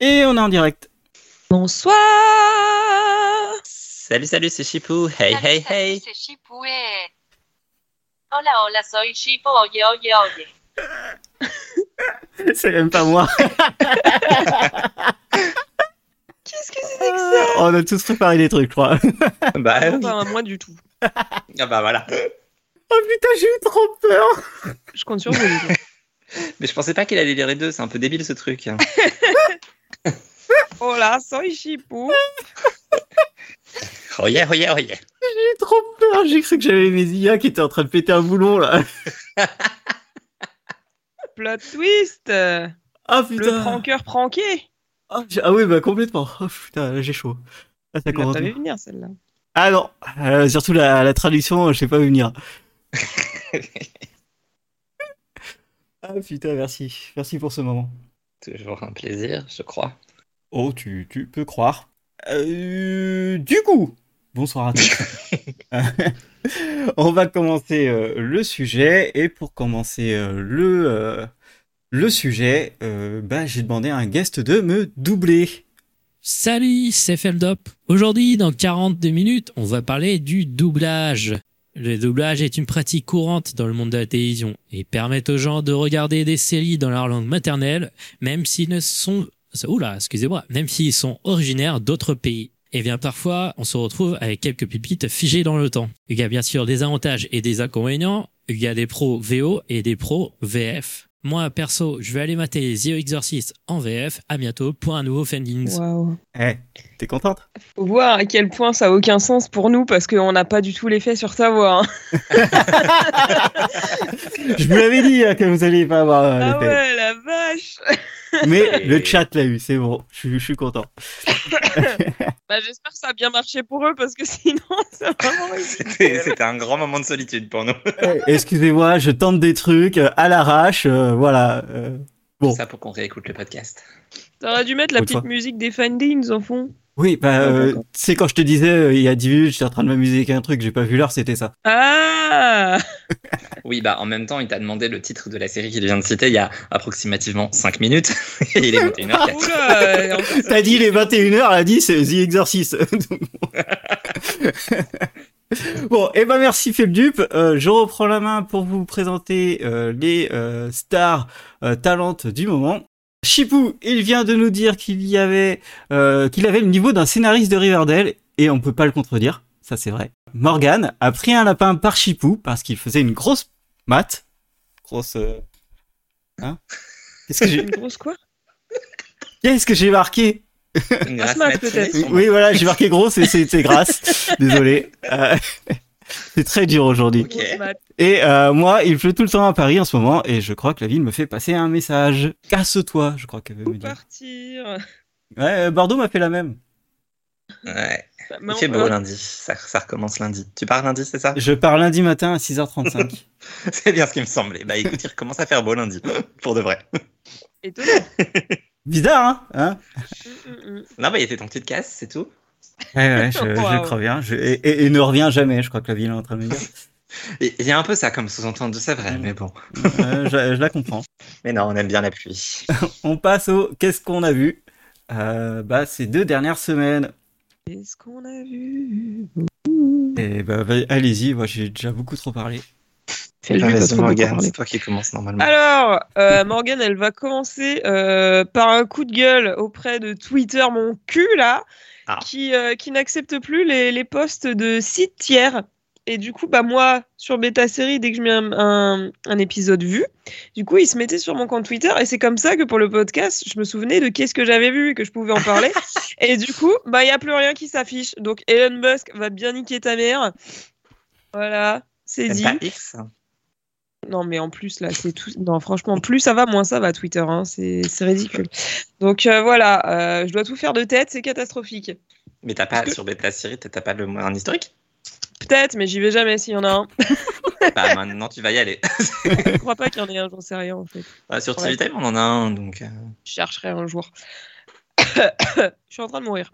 Et on est en direct. Bonsoir Salut, salut, c'est Chipou. Hey, Salut, hey, salut, hey. C'est Chipou, eh. Hola, hola, soy Chipou, oye, oye, oye. C'est même pas moi. Qu'est-ce que c'est que ça? On a tous préparé des trucs, je crois. Bah, Non, moi du tout. Ah bah voilà. Oh putain, j'ai eu trop peur. Je compte sur vous. Mais je pensais pas qu'il allait lire les deux, c'est un peu débile ce truc. Hola, soy Chipou. Oh yeah, oh yeah, oh yeah. J'ai eu trop peur. J'ai cru que j'avais mes IA qui étaient en train de péter un boulon, là. Plot twist Ah Le putain. pranker pranké Ah, ah oui, bah complètement. Oh putain, là, j'ai chaud. Ah, ça commence. pas vu venir celle-là. Ah non, Euh, surtout la, la traduction, je sais pas où venir. ah putain, merci. Merci pour ce moment. Toujours un plaisir, je crois. Oh, tu, tu peux croire. Euh, du coup, bonsoir à tous. On va commencer euh, le sujet. Et pour commencer euh, le, euh, le sujet, euh, bah, j'ai demandé à un guest de me doubler. Salut, c'est Feldop. Aujourd'hui, dans 42 minutes, on va parler du doublage. Le doublage est une pratique courante dans le monde de la télévision et permet aux gens de regarder des séries dans leur langue maternelle, même s'ils ne sont, oula, excusez-moi, même s'ils sont originaires d'autres pays. Et bien parfois, on se retrouve avec quelques pépites figées dans le temps. Il y a bien sûr des avantages et des inconvénients. Il y a des pros VO et des pros VF. Moi, perso, je vais aller mater The Exorcist en VF. À bientôt pour un nouveau Fendings. Eh, t'es contente? Faut voir à quel point ça a aucun sens pour nous parce qu'on n'a pas du tout l'effet sur ta voix. hein. Je vous l'avais dit hein, que vous alliez pas avoir euh, Ah ouais, la vache Mais le chat l'a eu, c'est bon. Je, suis- content. Bah, J'espère que ça a bien marché pour eux parce que sinon, c'est vraiment C'était c'était un grand moment de solitude pour nous. Eh, Excusez-moi, je tente des trucs euh, à l'arrache, euh, voilà. euh. Bon. Ça pour qu'on réécoute le podcast. T'aurais dû mettre la petite fois. musique des Findings en fond. Oui, bah, Ah, euh, tu sais, quand je te disais, euh, il y a 10 minutes, j'étais en train de m'amuser avec un truc, j'ai pas vu l'heure, c'était ça. Ah Oui, bah en même temps, il t'a demandé le titre de la série qu'il vient de citer il y a approximativement 5 minutes. Et il est monté une heure Ah, quatre. oula, euh, en fait, T'as dit les 21h, elle a dit c'est The Exorcist. Bon. et ben merci Feldup. Euh, je reprends la main pour vous présenter euh, les euh, stars euh, talentes du moment. Chipou, il vient de nous dire qu'il y avait euh, qu'il avait le niveau d'un scénariste de Riverdale et on peut pas le contredire, ça c'est vrai. Morgan a pris un lapin par Chipou parce qu'il faisait une grosse mat, grosse euh, hein Qu'est-ce que j'ai Une grosse quoi? Qu'est-ce que j'ai marqué? Une Grasse grasse mat, matinée, peut-être. Oui, voilà, j'ai marqué gros, c'est- c'était grâce. Désolé. Euh, c'est très dur aujourd'hui. Et euh, moi, il pleut tout le temps à Paris en ce moment, et je crois que la ville me fait passer un message. Casse-toi, je crois qu'elle veut me dire. Partir. Ouais, euh, Bordeaux m'a fait la même. Ouais. Bah, Il fait beau lundi. Ça, ça recommence lundi. Tu pars lundi, c'est ça? Je pars lundi matin à 6h35. C'est bien ce qui me semblait. Bah écoute, il recommence à faire beau lundi. Pour de vrai. Étonnant. Bizarre, hein, hein? Mm, mm, mm. Non, bah il était ton petit casse, c'est tout. Ouais, ouais, je, crois bien. Je- et, et- et ne revient jamais, je crois que la ville est en train de me dire. Il y a un peu ça comme sous-entendu, c'est vrai, mais bon. Euh, je, je la comprends. Mais non, on aime bien la pluie. On passe au qu'est-ce qu'on a vu? Euh, Bah, ces deux dernières semaines. Qu'est-ce qu'on a vu? Et bah, va- allez-y, moi j'ai déjà beaucoup trop parlé. Fais le Morgane, c'est toi qui commence normalement. Alors, euh, Morgane, elle va commencer euh, par un coup de gueule auprès de Twitter, mon cul là, Ah. qui, euh, qui n'accepte plus les, les posts de sites tiers. Et du coup, bah moi, sur Beta Série, dès que je mets un, un- un épisode vu, du coup, il se mettait sur mon compte Twitter. Et c'est comme ça que pour le podcast, je me souvenais de qu'est-ce que j'avais vu et que je pouvais en parler. et du coup, bah il n'y a plus rien qui s'affiche. Donc Elon Musk va bien niquer ta mère. Voilà, c'est dit. X Non, mais en plus, là, c'est tout. Non, franchement, plus ça va, moins ça va, Twitter. Hein. C'est ridicule. Donc euh, voilà, euh, je dois tout faire de tête, c'est catastrophique. Mais t'as pas, que- sur Beta Série, t'as pas le, un historique? Peut-être, mais j'y vais jamais s'il y en a un. Bah maintenant tu vas y aller. je crois pas qu'il y en ait un, j'en sais rien en fait. Sur Ouais. TV Time, on en a un, donc. euh, Je chercherai un jour. Je suis en train de mourir.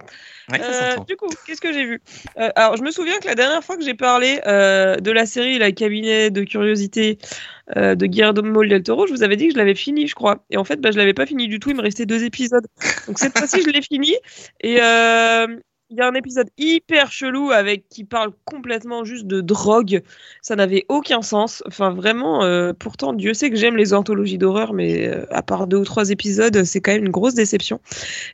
Ouais, Euh, du coup, qu'est-ce que j'ai vu? Euh, Alors, je me souviens que la dernière fois que j'ai parlé euh, de la série La cabinet de curiosité de Guillermo del Toro, je vous avais dit que je l'avais fini, je crois. Et en fait, bah, je l'avais pas fini du tout. Il me restait deux épisodes. Donc cette fois-ci, je l'ai fini. Et il y a un épisode hyper chelou avec qui parle complètement juste de drogue. Ça n'avait aucun sens. Enfin, vraiment. euh, pourtant, Dieu sait que j'aime les anthologies d'horreur, mais euh, à part deux ou trois épisodes, c'est quand même une grosse déception.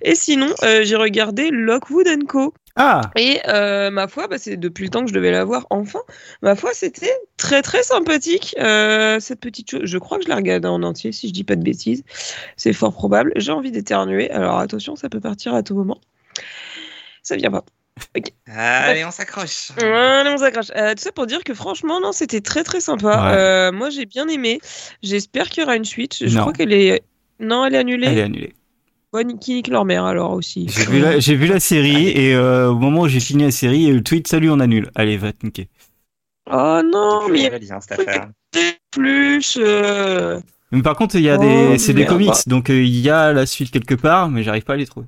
Et sinon, euh, j'ai regardé Lockwood Co. Ah, Et euh, ma foi, bah, c'est depuis le temps que je devais la voir enfin. Ma foi, c'était très très sympathique. euh, cette petite chose, je crois que je la regarde en entier, si je dis pas de bêtises. C'est fort probable. J'ai envie d'éternuer. Alors attention, ça peut partir à tout moment. Ça vient pas. Allez, on s'accroche. Allez, on s'accroche. Euh, tout ça pour dire que franchement, non, c'était très très sympa. Ouais. Euh, moi, j'ai bien aimé. J'espère qu'il y aura une suite. Je Non. crois qu'elle est. Non, elle est annulée. elle est annulée. Ouais, qui nique leur mère alors aussi. J'ai vu, la, j'ai vu la série et euh, au moment où j'ai fini la série, il y a eu le tweet Salut, on annule. Allez, va te niquer. Oh non, mais il y a Aurélie, hein, cette affaire. plus. Mais par contre, il y a Oh, des, c'est des comics, donc euh, il y a la suite quelque part, mais j'arrive pas à les trouver.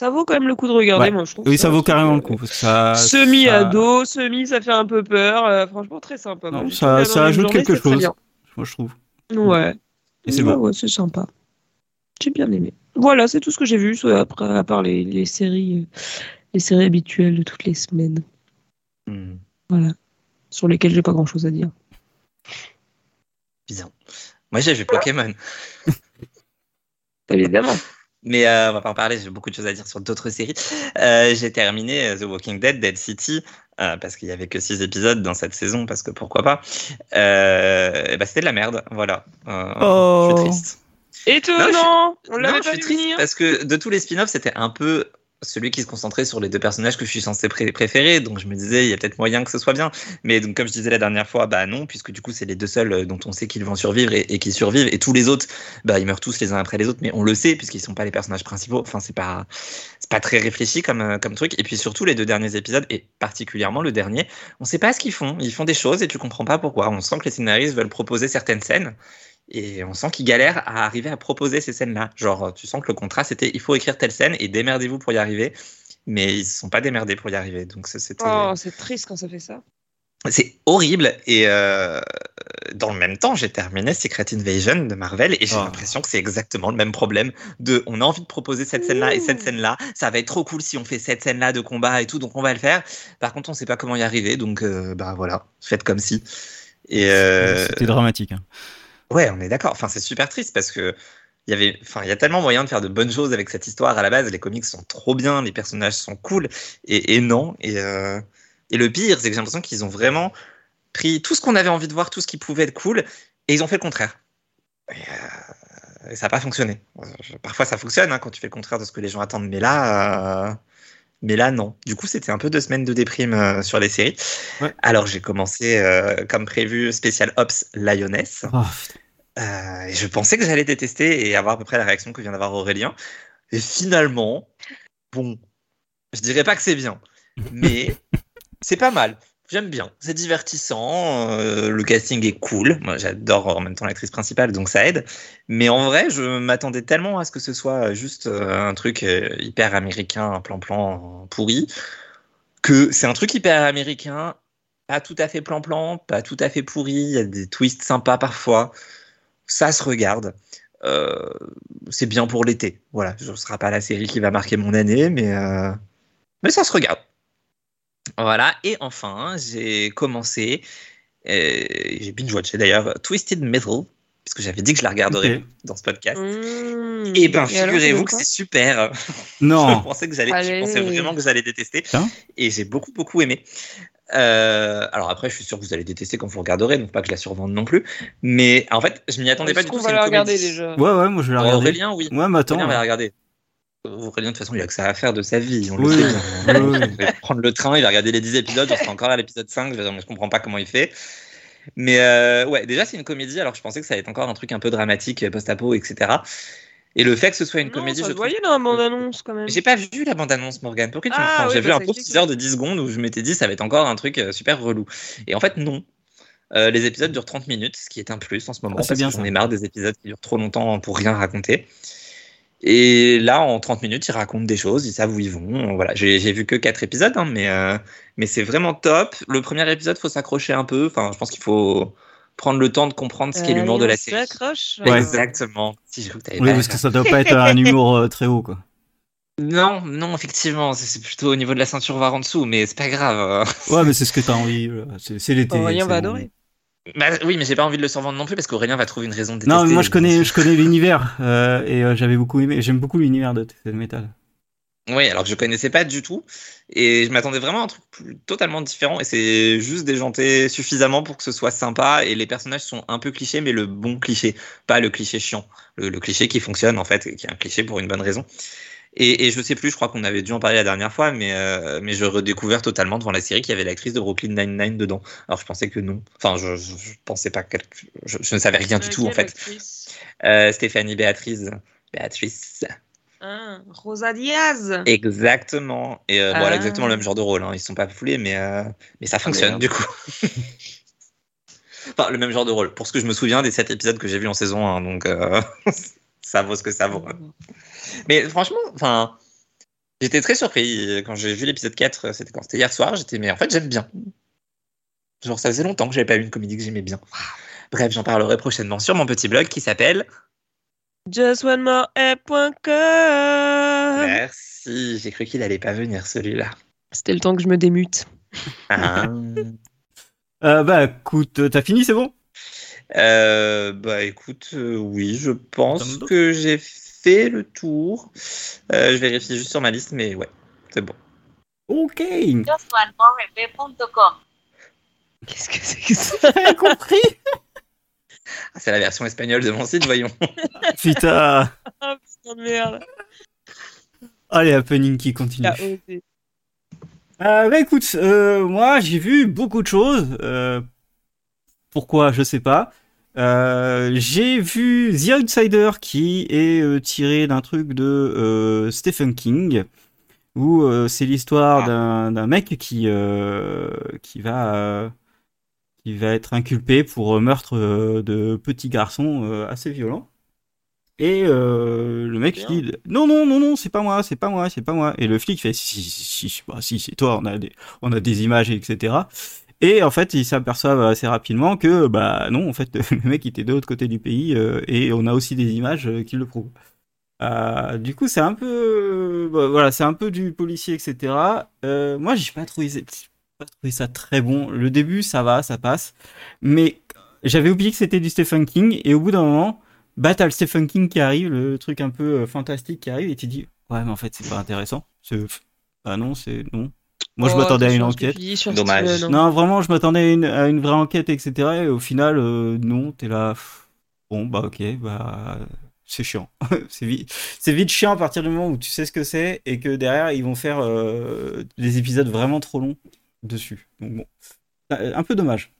Ça vaut quand même le coup de regarder, Ouais. moi je trouve. Oui, ça vaut carrément le coup. Parce que ça, ça- Semi-ado, semi, ça fait un peu peur. euh, franchement, très sympa. Non, ça- ajoute journée, quelque chose. Moi, je trouve. Ouais. Et c'est Ouais, beau. ouais, c'est sympa. J'ai bien aimé. Voilà, c'est tout ce que j'ai vu, soit après, à part les, les séries, euh, les séries habituelles de toutes les semaines. Hmm, Voilà. Sur lesquelles j'ai pas grand chose à dire. Bien. Moi, j'ai vu Pokémon. Évidemment. Mais euh, on va pas en parler, j'ai beaucoup de choses à dire sur d'autres séries. Euh, j'ai terminé euh, The Walking Dead, Dead City, euh, parce qu'il y avait que six épisodes dans cette saison, parce que pourquoi pas. Euh, bah, c'était de la merde, voilà. Euh, Oh. Je suis triste. Étonnant On Non, l'avait je pas suis vu triste parce que de tous les spin-offs, c'était un peu celui qui se concentrait sur les deux personnages que je suis censé pré- préférer. Donc je me disais, il y a peut-être moyen que ce soit bien. Mais donc, comme je disais la dernière fois, bah non, puisque du coup, c'est les deux seuls euh, dont on sait qu'ils vont survivre et, et qui survivent. Et tous les autres, bah ils meurent tous les uns après les autres. Mais on le sait, puisqu'ils sont pas les personnages principaux. Enfin, c'est pas, pas très réfléchi comme, euh, comme truc. Et puis surtout, les deux derniers épisodes, et particulièrement le dernier, on sait pas ce qu'ils font. Ils font des choses et tu comprends pas pourquoi. On sent que les scénaristes veulent proposer certaines scènes. Et on sent qu'ils galèrent à arriver à proposer ces scènes-là. Genre, tu sens que le contrat, c'était il faut écrire telle scène et démerdez-vous pour y arriver. Mais ils se sont pas démerdés pour y arriver. Donc, c'était. Oh, c'est triste quand ça fait ça. C'est horrible. Et euh, dans le même temps, j'ai terminé Secret Invasion de Marvel et j'ai Oh. l'impression que c'est exactement le même problème. De, on a envie de proposer cette scène-là et cette Ouh. scène-là. Ça va être trop cool si on fait cette scène-là de combat et tout, donc on va le faire. Par contre, on sait pas comment y arriver, donc euh, bah voilà, faites comme si. Et euh, C'était dramatique. hein. Ouais, on est d'accord. Enfin, c'est super triste parce que il y avait, enfin, il y a tellement moyen de faire de bonnes choses avec cette histoire à la base. Les comics sont trop bien, les personnages sont cool, et, et non. Et, euh, et le pire, c'est que j'ai l'impression qu'ils ont vraiment pris tout ce qu'on avait envie de voir, tout ce qui pouvait être cool, et ils ont fait le contraire. Et, euh, et ça n'a pas fonctionné. Parfois, ça fonctionne hein, quand tu fais le contraire de ce que les gens attendent, mais là. euh, mais là, non. Du coup, c'était un peu deux semaines de déprime sur les séries. Ouais. Alors, j'ai commencé, comme prévu, Special Ops Lioness. Oh, Euh, et je pensais que j'allais détester et avoir à peu près la réaction que vient d'avoir Aurélien. Et finalement, bon, je dirais pas que c'est bien, mais c'est pas mal. J'aime bien, c'est divertissant, euh, le casting est cool. Moi, j'adore en même temps l'actrice principale, donc ça aide. Mais en vrai, je m'attendais tellement à ce que ce soit juste euh, un truc hyper américain, un plan-plan pourri, que c'est un truc hyper américain, pas tout à fait plan-plan, pas tout à fait pourri. Il y a des twists sympas parfois ça se regarde. Euh, c'est bien pour l'été. Voilà, ce ne sera pas la série qui va marquer mon année, mais, euh, mais ça se regarde. Voilà, et enfin, j'ai commencé, j'ai binge-watché d'ailleurs, Twisted Metal, puisque j'avais dit que je la regarderais dans ce podcast. Mmh. Et ben, alors, ça figurez-vous que c'est super. je Non. pensais que j'allais, je pensais vraiment que j'allais détester. Et j'ai beaucoup, beaucoup aimé. Euh, alors après, je suis sûr que vous allez détester quand vous regarderez, donc pas que je la survende non plus. Mais en fait, je m'y attendais pas du tout. va c'est la regarder déjà? Ouais, ouais, moi je vais la regarder. Aurélien, oui. Ouais, mais attends. Aurélien va la regarder. Aurélien, de toute façon, il a que ça à faire de sa vie. On le Oui, sait bien. oui, oui. Il va prendre le train, il va regarder les 10 épisodes, on sera encore à l'épisode 5. Je, vais dire, mais je comprends pas comment il fait. Mais euh, ouais, déjà, c'est une comédie, alors je pensais que ça allait être encore un truc un peu dramatique, post-apo, etc. Et le fait que ce soit une Non, comédie, ça je se trouve. voyait dans la bande-annonce quand même. J'ai pas vu la bande-annonce, Morgan. Pourquoi tu me Ah, prends oui, J'ai bah, vu un pauvre teaser de 10 secondes où je m'étais dit ça va être encore un truc euh, super relou. Et en fait, non. Euh, les épisodes durent 30 minutes, ce qui est un plus en ce moment, Ah, c'est parce bien, que j'en ai marre des épisodes qui durent trop longtemps pour rien raconter. Et là, en 30 minutes, ils racontent des choses, ils savent où ils vont. Voilà, j'ai j'ai vu que 4 épisodes, hein, mais, euh, mais c'est vraiment top. Le premier épisode, faut s'accrocher un peu. Enfin, je pense qu'il faut prendre le temps de comprendre ce qu'est l'humour de la on série. accroche. Ouais. Exactement. Si je Oui, parce que ça doit pas être un humour euh, très haut, quoi. Non, non, effectivement, c'est- plutôt au niveau de la ceinture voire en dessous, mais c'est pas grave. Ouais, mais c'est ce que t'as envie. C'est c'est l'été. Aurélien c'est va bon. adorer. Bah, oui, mais j'ai pas envie de le survendre non plus parce qu'Aurélien va trouver une raison de Non, détester. mais moi je connais, je connais l'univers euh, et euh, j'avais beaucoup aimé. J'aime beaucoup l'univers de Metal. Oui, alors que je connaissais pas du tout. Et je m'attendais vraiment à un truc plus- totalement différent. Et c'est juste déjanté suffisamment pour que ce soit sympa. Et les personnages sont un peu clichés, mais le bon cliché, pas le cliché chiant. Le, le cliché qui fonctionne, en fait, et qui est un cliché pour une bonne raison. Et, et je sais plus, je crois qu'on avait dû en parler la dernière fois, mais, euh, mais je redécouvert totalement devant la série qu'il y avait l'actrice de Brooklyn Nine-Nine dedans. Alors je pensais que non. Enfin, je, je, je pensais pas. Je, je ne savais rien du tout, en fait. Euh, Stéphanie Béatrice. Béatrice. Ah, Rosa Diaz. Exactement. Et euh, Ah. exactement le même genre de rôle. Hein. Ils sont pas foulés, mais, euh, mais ça fonctionne merde. du coup. enfin, le même genre de rôle. Pour ce que je me souviens des 7 épisodes que j'ai vus en saison 1. Donc, euh, ça vaut ce que ça vaut. Mais franchement, enfin, j'étais très surpris quand j'ai vu l'épisode 4. C'était quand C'était hier soir. J'étais, mais en fait, j'aime bien. Genre, ça faisait longtemps que j'avais pas vu une comédie que j'aimais bien. Bref, j'en parlerai prochainement sur mon petit blog qui s'appelle. JustOneMoreApp.com. Merci. J'ai cru qu'il allait pas venir celui-là. C'était le temps que je me démute. Ah. Euh, bah écoute, t'as fini, c'est bon? Euh, bah écoute, euh, oui, je pense que j'ai fait le tour. Euh, je vérifie juste sur ma liste, mais ouais, c'est bon. Ok. Qu'est-ce que c'est que ça? T'as compris Ah, c'est la version espagnole de mon site, voyons. Putain. Ah, putain de merde. Allez, happening qui continue. Il a osé. Euh, bah écoute, euh, moi j'ai vu beaucoup de choses. Pourquoi, je sais pas. Euh, j'ai vu The Outsider qui est euh, tiré d'un truc de euh, Stephen King où c'est l'histoire Ah. d'un mec qui qui va qui va être inculpé pour meurtre de petits garçons assez violents. Et le mec Bien. dit non non non non c'est pas moi c'est pas moi c'est pas moi et le flic fait si si si si, bah, si c'est toi on a des on a des images etc et en fait ils s'aperçoivent assez rapidement que bah non en fait le mec était de l'autre côté du pays euh, et on a aussi des images euh, qui le prouvent Euh, du coup c'est un peu bah, voilà c'est un peu du policier etc moi j'ai pas pas trouvé ça très bon le début ça va ça passe mais j'avais oublié que c'était du Stephen King et au bout d'un moment bah t'as le Stephen King qui arrive, le truc un peu fantastique qui arrive et tu dis ouais mais en fait c'est pas intéressant. Bah non c'est non. Moi je m'attendais à une enquête. Dommage. Non vraiment je m'attendais à une, à une vraie enquête etc. Et au final euh, non t'es là bon bah ok bah c'est chiant. c'est vite chiant à partir du moment où tu sais ce que c'est et que derrière ils vont faire euh, des épisodes vraiment trop longs dessus. Donc bon Euh, un peu dommage.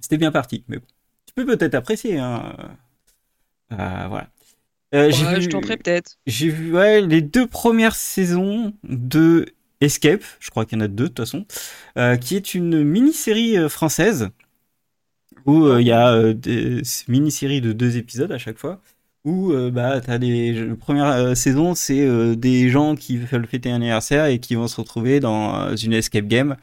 C'était bien parti mais bon. tu peux peut-être apprécier hein. Euh, voilà. Euh, j'ai Ouais, vu- Je tenterai peut-être. j'ai vu ouais, les deux premières saisons de Escape, je crois qu'il y en a deux de toute façon, euh, qui est une mini-série euh, française où euh, il y a des mini-séries de deux épisodes à chaque fois. Où bah t'as des la première saison c'est des gens qui veulent fêter un anniversaire et qui vont se retrouver dans une escape game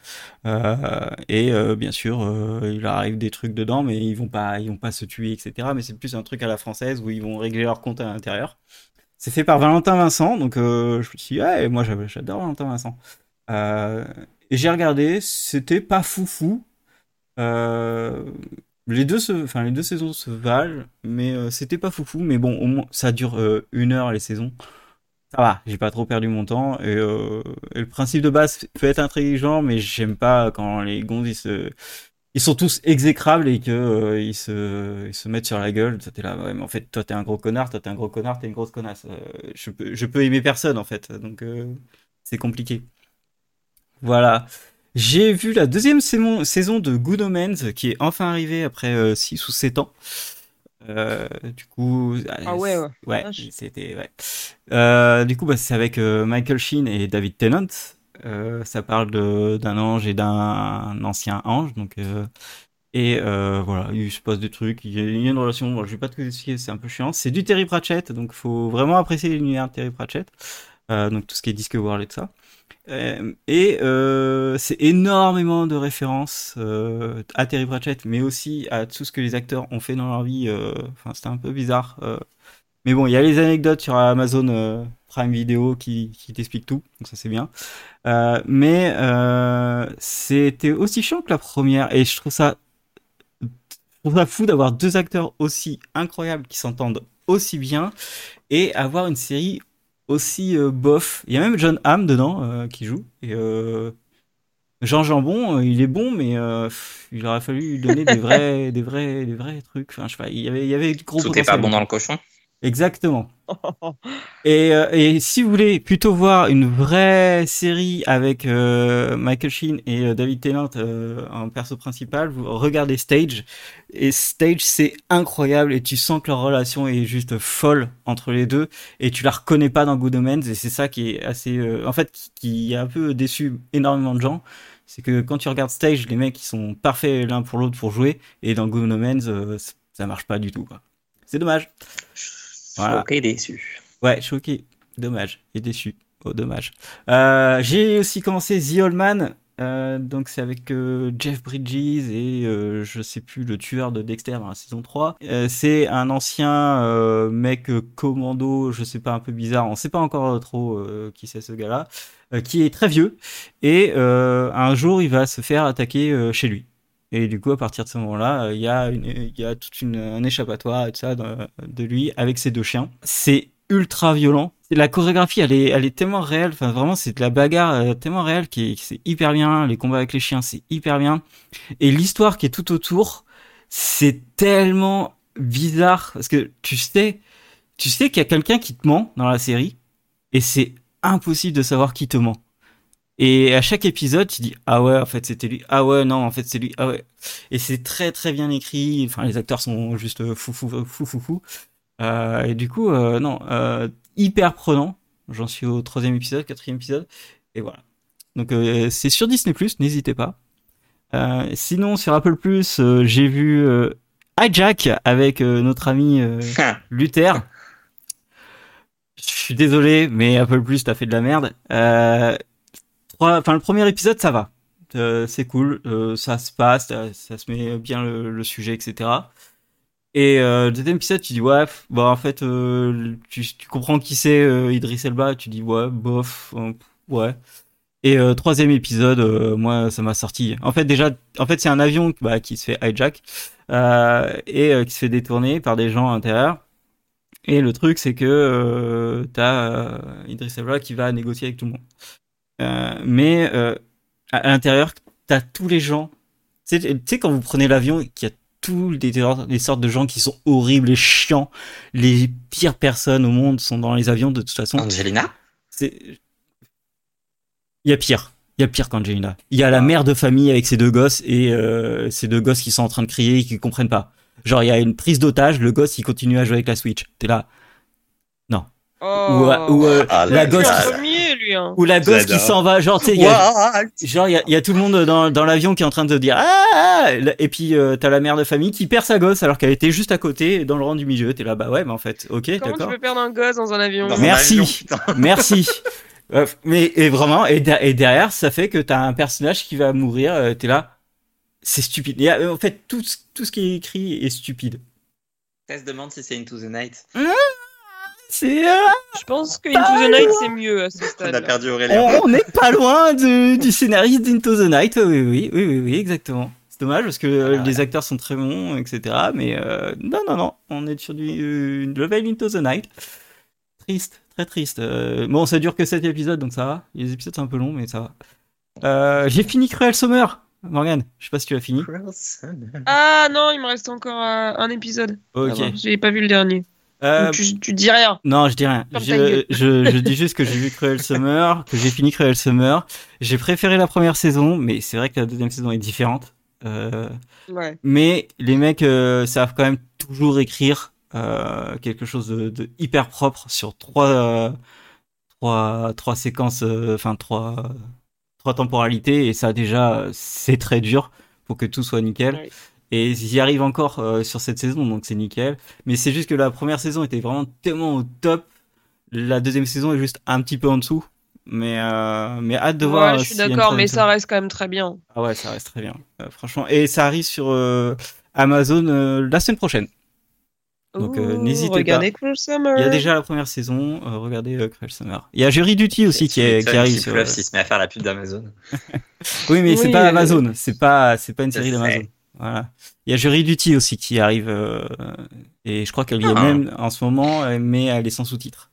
et bien sûr il leur arrive des trucs dedans mais ils vont pas ils vont pas se tuer etc mais c'est plus un truc à la française où ils vont régler leur compte à l'intérieur c'est fait par Valentin Vincent, donc euh, je me suis dit, ouais, moi j'adore Valentin Vincent. Euh, et j'ai regardé, c'était pas foufou. Euh, les deux, se, enfin les deux saisons se valent, mais euh, c'était pas foufou. Mais bon, au moins ça dure euh, une heure les saisons. Ça va, j'ai pas trop perdu mon temps. Et, euh, et le principe de base peut être intelligent, mais j'aime pas quand les gonzes ils se ils sont tous exécrables et que euh, ils se ils se mettent sur la gueule. T'es là, ouais, mais en fait, toi, t'es un gros connard, toi, t'es un gros connard, t'es une grosse connasse. Euh, je peux, je peux aimer personne, en fait. Donc, euh, c'est compliqué. Voilà. J'ai vu la deuxième saison, saison de Good Omens qui est enfin arrivée après 6 ou 7 ans. Du coup, Ah ouais, ouais. ouais, Vache. c'était ouais. Du coup, bah, c'est avec Michael Sheen et David Tennant. Euh, ça parle d'un ange et d'un ancien ange. Donc, euh, Et euh, voilà, il se passe des trucs, il y a, il une relation, bon, je vais pas te expliquer, c'est un peu chiant. C'est du Terry Pratchett, donc faut vraiment apprécier l'univers de Terry Pratchett. Donc tout ce qui est Discovery et tout ça. Et c'est énormément de références à Terry Pratchett, mais aussi à tout ce que les acteurs ont fait dans leur vie. Enfin, c'était un peu bizarre. Mais bon, il y a les anecdotes sur Amazon Prime Video qui, qui t'expliquent tout, donc ça c'est bien. Euh, mais euh, c'était aussi chiant que la première, et je trouve ça, je trouve ça fou d'avoir deux acteurs aussi incroyables qui s'entendent aussi bien et avoir une série aussi euh, bof. Il y a même John Hamm dedans qui joue. Et Jean Jambon, il est bon, mais pff, il aurait fallu lui donner des vrais, des vrais, des vrais trucs. Enfin, je sais pas. Il y avait, il y avait du gros Tout est potentiel. pas bon dans le cochon. Exactement. Et, euh, et si vous voulez plutôt voir une vraie série avec euh, Michael Sheen et euh, David Tennant euh, en perso principal, vous regardez Stage. Et Stage, c'est incroyable et tu sens que leur relation est juste folle entre les deux et tu la reconnais pas dans Good Omens et c'est ça qui est assez, en fait, qui, qui a un peu déçu énormément de gens. C'est que quand tu regardes Stage, les mecs ils sont parfaits l'un pour l'autre pour jouer et dans Good Omens, euh, ça marche pas du tout. quoi. C'est dommage. Voilà. Ok, déçu. Ouais, choqué. Dommage. Et déçu. Oh, dommage. Euh, j'ai aussi commencé The Old Man. Euh, donc c'est avec euh, Jeff Bridges et euh, je sais plus le tueur de Dexter dans la saison 3. Euh, c'est un ancien mec commando, je sais pas un peu bizarre, on sait pas encore trop qui c'est ce gars-là, qui est très vieux et un jour il va se faire attaquer chez lui. Et du coup, à partir de ce moment-là, euh, il y a, une, y a toute une, un échappatoire et tout ça de, de lui avec ses deux chiens. C'est ultra violent. La chorégraphie, elle est, elle est tellement réelle. Enfin, vraiment, c'est de la bagarre euh, tellement réelle qui c'est hyper bien. Les combats avec les chiens, c'est hyper bien. Et l'histoire qui est tout autour, c'est tellement bizarre parce que tu sais, tu sais qu'il y a quelqu'un qui te ment dans la série et c'est impossible de savoir qui te ment. Et à chaque épisode, tu dis ah ouais, en fait c'était lui. Ah ouais, non, en fait c'est lui. Ah ouais. Et c'est très très bien écrit. Enfin, les acteurs sont juste fou fou fou fou fou. Euh, et du coup, euh, non, euh, hyper prenant. J'en suis au troisième épisode, quatrième épisode, et voilà. Donc euh, c'est sur Disney n'hésitez pas. Euh, sinon sur Apple euh, j'ai vu euh, Hijack avec notre ami euh, Luther. Je suis désolé, mais Apple Plus t'as fait de la merde. Euh, enfin le premier épisode ça va, Euh, c'est cool, euh, ça se passe, ça, ça se met bien le, sujet, etc. Et euh, le deuxième épisode, tu dis ouais, bah en fait, euh, tu, comprends qui c'est euh, Idriss Elba, tu dis ouais, bof, euh, ouais. Et euh, troisième épisode, euh, moi ça m'a sorti. En fait déjà, en fait c'est un avion bah, qui se fait hijack euh, et euh, qui se fait détourner par des gens à l'intérieur. Et le truc c'est que euh, t'as euh, Idriss Elba qui va négocier avec tout le monde. Euh, mais euh, à, à l'intérieur, t'as tous les gens. Tu sais, quand vous prenez l'avion, qu'il y a tous les, les sortes de gens qui sont horribles et chiants. Les pires personnes au monde sont dans les avions de toute façon. Angelina? C'est... Il y a pire. Il y a pire qu'Angelina. Il y a la mère de famille avec ses deux gosses et euh, ces deux gosses qui sont en train de crier et qui comprennent pas. Genre, il y a une prise d'otage, le gosse, il continue à jouer avec la Switch. T'es là. Oh. Ou, ou, euh, Ah, la le gosse qui, Hein. ou la gosse qui s'en va. Genre, tu sais, il y a, What? Genre, il y y a tout le monde dans, dans l'avion qui est en train de dire ah, ah Et puis, euh, t'as la mère de famille qui perd sa gosse alors qu'elle était juste à côté, dans le rang du milieu. T'es là, bah ouais, mais en fait, ok, Comment tu d'accord. peux perdre un gosse dans un avion? Dans un Merci. avion. Merci. Euh, mais et vraiment, et, de- et derrière, ça fait que t'as un personnage qui va mourir. euh, T'es là, c'est stupide. Euh, en fait, tout, ce- tout ce qui est écrit est stupide. Tess demande si c'est Into the Night. C'est, euh, Je pense que Into the Night, c'est mieux à ce On a stade. perdu Aurélien. on on n'est pas loin de- du scénariste d'Into the Night. Oui, oui, oui, oui, oui, exactement. C'est dommage parce que euh, Ah, les acteurs sont très bons, etc. Mais euh, non, non, non, on est sur du euh, level Into the Night. Triste, très triste. Euh, bon, ça dure que 7 épisodes, donc ça va. Les épisodes sont un peu longs, mais ça va. Euh, J'ai fini Cruel Summer, Morgan. Je sais pas si tu l'as fini. Ah non, il me reste encore euh, un épisode. Ok. Ah J'ai pas vu le dernier. Euh, Donc, tu, tu dis rien. Non, je dis rien. Je, je, je dis juste que j'ai vu Cruel Summer, que j'ai fini Cruel Summer. J'ai préféré la première saison, mais c'est vrai que la deuxième saison est différente. Euh, Ouais. mais les mecs euh, savent quand même toujours écrire euh, quelque chose de, de hyper propre sur trois, euh, trois, trois séquences, euh, enfin trois, trois temporalités, et ça déjà c'est très dur pour que tout soit nickel. Ouais. Et ils y arrivent encore euh, sur cette saison, donc c'est nickel. Mais c'est juste que la première saison était vraiment tellement au top. La deuxième saison est juste un petit peu en dessous. Mais, euh, mais hâte de voir. Ouais, je euh, suis une d'accord, mais ça reste quand même très bien. Ah ouais, ça reste très bien, euh, franchement. Et ça arrive sur euh, Amazon euh, la semaine prochaine. Donc, euh, n'hésitez Summer. Il y a déjà la première saison, euh, regardez euh, Cruel Summer. Il y a Jury Duty aussi qui, est, qui arrive sur. S'il se met à faire la pub d'Amazon. Oui, mais c'est pas euh, Amazon, c'est pas c'est pas une série d'Amazon. Voilà. Il y a Jury Duty aussi qui arrive euh, et je crois qu'elle y est Ah. même en ce moment, euh, mais elle est sans sous-titres.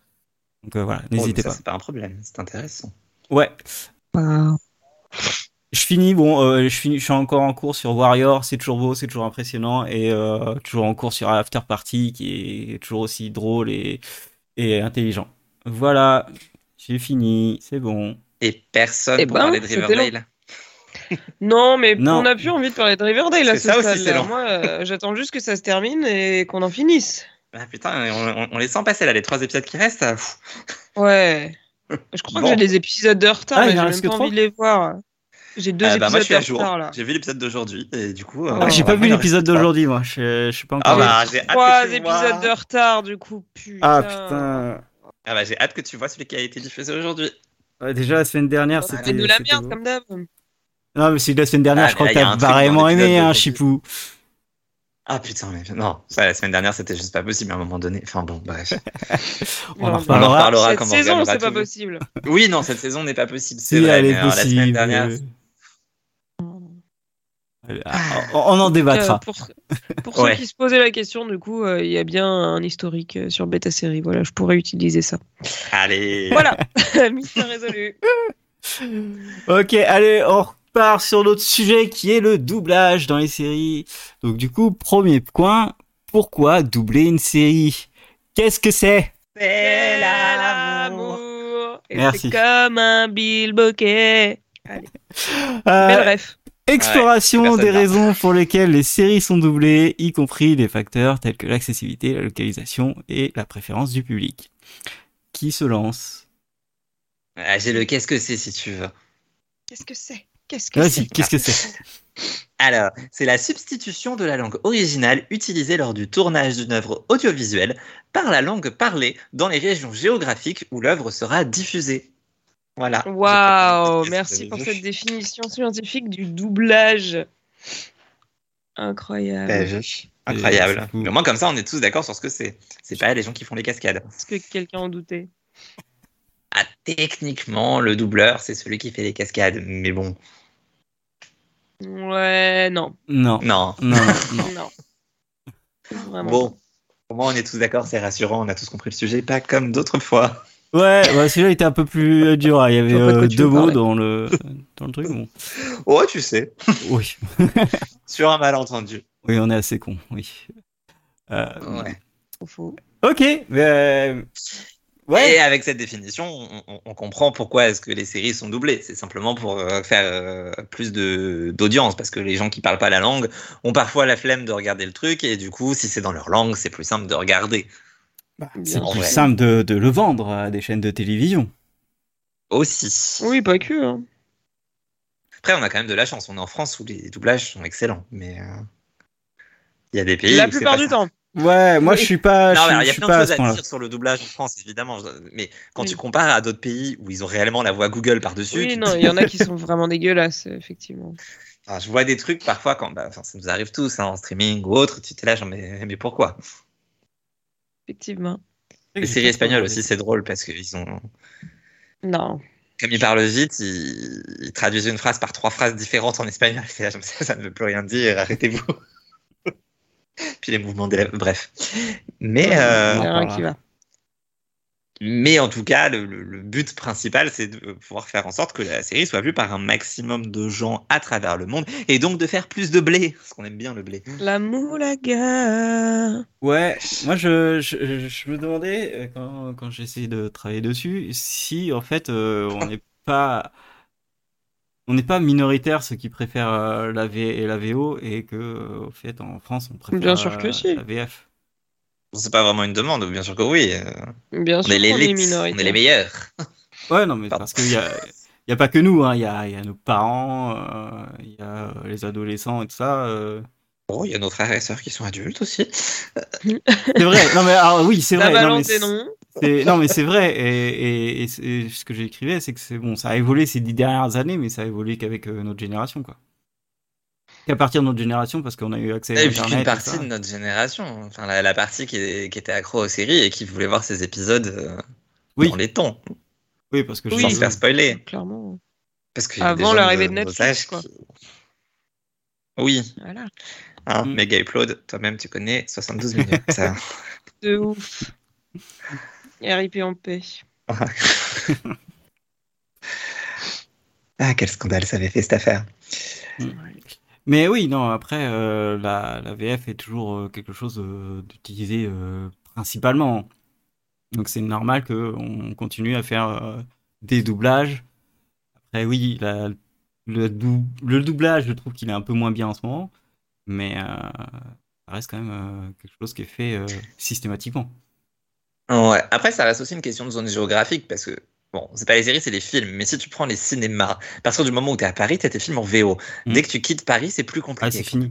Donc euh, voilà, n'hésitez Oh, ça, pas. C'est pas un problème, c'est intéressant. Ouais. Wow. Je finis, bon, euh, je finis, je suis encore en cours sur Warrior, c'est toujours beau, c'est toujours impressionnant, et euh, toujours en cours sur After Party, qui est toujours aussi drôle et, et intelligent. Voilà, j'ai fini, c'est bon. Et personne Eh pour ben, parler de c'était Riverdale. Non, mais Non. on n'a plus envie de parler de Riverdale à C'est ce ça aussi, c'est. Moi, euh, j'attends juste que ça se termine et qu'on en finisse. Ah putain, on, on- on les sent passer là, les trois épisodes qui restent. ah, pff. Ouais. Je crois Bon. que j'ai des épisodes de retard, Ah, mais j'ai même pas envie de les voir. J'ai deux Ah, épisodes bah, moi je suis à de jour. retard là. J'ai vu l'épisode d'aujourd'hui et du coup. Ah, Ah, j'ai pas vu l'épisode d'aujourd'hui, moi, je, je suis pas encore. Ah bah, j'ai hâte Trois que tu vois. épisodes de retard, du coup. Putain. Ah putain. Ah bah, j'ai hâte que tu vois celui qui a été diffusé aujourd'hui. Ouais, déjà la semaine dernière, C'est c'était. de la merde, comme d'hab. Non, mais c'est la semaine dernière, Ah, je crois que t'as vraiment aimé, hein, d'aujourd'hui. Chipou. Ah putain, mais non, ça la semaine dernière c'était juste pas possible à un moment donné. Enfin bon, bref. On en Non, reparlera. On en reparlera Cette quand saison, c'est pas possible. Oui, non, cette saison n'est pas possible. C'est Si, vrai. elle mais est alors, la semaine possible. dernière, Ah, On en Euh, débattra. pour pour Ouais. ceux qui se posaient la question, du coup, euh, il y a bien un historique euh, sur Beta Série. Voilà, je pourrais utiliser ça. allez. Voilà, mystère résolu. Ok, allez, on sur notre sujet qui est le doublage dans les séries. Donc du coup, premier point, pourquoi doubler une série? Qu'est-ce que c'est? C'est l'amour. Et Merci. C'est comme un bilboquet. Euh, Belle ref. Exploration Ouais, des raisons pour lesquelles les séries sont doublées, y compris des facteurs tels que l'accessibilité, la localisation et la préférence du public. Qui se lance? Ah, j'ai le qu'est-ce que c'est si tu veux. Qu'est-ce que c'est? Qu'est-ce que Vas-y, c'est qu'est-ce que c'est? Alors, c'est la substitution de la langue originale utilisée lors du tournage d'une œuvre audiovisuelle par la langue parlée dans les régions géographiques où l'œuvre sera diffusée. Voilà. Waouh, merci pour cette définition scientifique du doublage. Incroyable. Eh, je- Incroyable. Mais au moins, comme ça, on est tous d'accord sur ce que c'est. C'est pas les gens qui font les cascades. Est-ce que quelqu'un en doutait? Ah, techniquement, le doubleur, c'est celui qui fait les cascades. Mais bon, Ouais, non. Non, non. non, non, non. Non. Vraiment. Bon, au moins, on est tous d'accord, c'est rassurant, on a tous compris le sujet, pas comme d'autres fois. Ouais, ouais, celui-là était un peu plus euh, dur. hein. Il y avait euh, deux veux mots parler. dans le dans le truc. Bon. Oh, tu sais, Oui, sur un malentendu. oui, on est assez con. Oui. Euh, Ouais. Trop faux. Ok, mais euh, ouais. Et avec cette définition, on, on- on comprend pourquoi est-ce que les séries sont doublées. C'est simplement pour euh, faire euh, plus de d'audience, parce que les gens qui parlent pas la langue ont parfois la flemme de regarder le truc, et du coup, si c'est dans leur langue, c'est plus simple de regarder. C'est Bien plus vrai. simple de, de le vendre à des chaînes de télévision. Aussi. Oui, pas que. hein. Après, on a quand même de la chance. On est en France où les doublages sont excellents, mais euh, il y a des pays La où c'est plupart pas du ça. temps. Ouais, moi je suis pas, Non, je, mais alors, il y a plein pas de choses à dire sur le doublage en France, évidemment. Mais quand Oui. tu compares à d'autres pays où ils ont réellement la voix Google par-dessus, Oui, tu non, il y en a qui sont vraiment dégueulasses, effectivement. Enfin, je vois des trucs parfois quand bah, ça nous arrive tous hein, en streaming ou autre, tu t'es là, genre, mais, mais pourquoi? Effectivement. Les séries espagnoles aussi, c'est drôle parce qu'ils ont. Non. Comme ils parlent vite, ils... ils traduisent une phrase par trois phrases différentes en espagnol. Là, ça ne veut plus rien dire, arrêtez-vous. Puis les mouvements des lèvres, bref. Mais, Il y euh, a rien voilà. qui va. mais en tout cas, le, le- le but principal, c'est de pouvoir faire en sorte que la série soit vue par un maximum de gens à travers le monde et donc de faire plus de blé, parce qu'on aime bien le blé. La moulaga. Ouais, moi je, je, je me demandais euh, quand, quand j'ai essayé de travailler dessus si en fait euh, on n'est pas on n'est pas minoritaire ceux qui préfèrent euh, la V et la VO et que euh, au fait en France on préfère Bien sûr que euh, si. la VF. C'est pas vraiment une demande, bien sûr que oui. euh, Bien On sûr est les est on minoritaire. est les meilleurs. Ouais non mais Pardon. parce qu'il y a il y a pas que nous hein, il y a y a nos parents, euh, il y a les adolescents et tout ça. euh, Oh, il y a nos frères et sœurs qui sont adultes aussi. C'est vrai. Non mais alors, oui, c'est La vrai. Non, mais des noms. c'est- non mais c'est vrai. Et, et, et c'est- ce que j'écrivais, c'est que c'est bon, ça a évolué ces dix dernières années, mais ça a évolué qu'avec euh, notre génération, quoi. Qu'à partir de notre génération, parce qu'on a eu accès à Et Internet. et partie ça. de notre génération, enfin la, la partie qui, est- qui était accro aux séries et qui voulait voir ces épisodes euh, Oui. dans les temps, Oui, parce que Oui. sans je se faire spoiler. Clairement. Parce qu'il y a des Avant l'arrivée de Netflix, quoi. qui- Oui, Voilà. hein, Mm. méga upload, toi-même tu connais 72 minutes. ça. De ouf. RIP en paix. ah, quel scandale ça avait fait cette affaire. Mais oui, non, après, euh, la, la VF est toujours euh, quelque chose euh, d'utilisé euh, principalement. Donc c'est normal qu'on continue à faire euh, des doublages. Après, oui, la- le, dou- le doublage, je trouve qu'il est un peu moins bien en ce moment. Mais euh, ça reste quand même euh, quelque chose qui est fait euh, systématiquement. Ouais. Après, ça reste aussi une question de zone géographique parce que, bon, c'est pas les séries, c'est les films. Mais si tu prends les cinémas, à partir du moment où tu es à Paris, tu as tes films en VO. Mm. Dès que tu quittes Paris, c'est plus Ah, compliqué. c'est fini.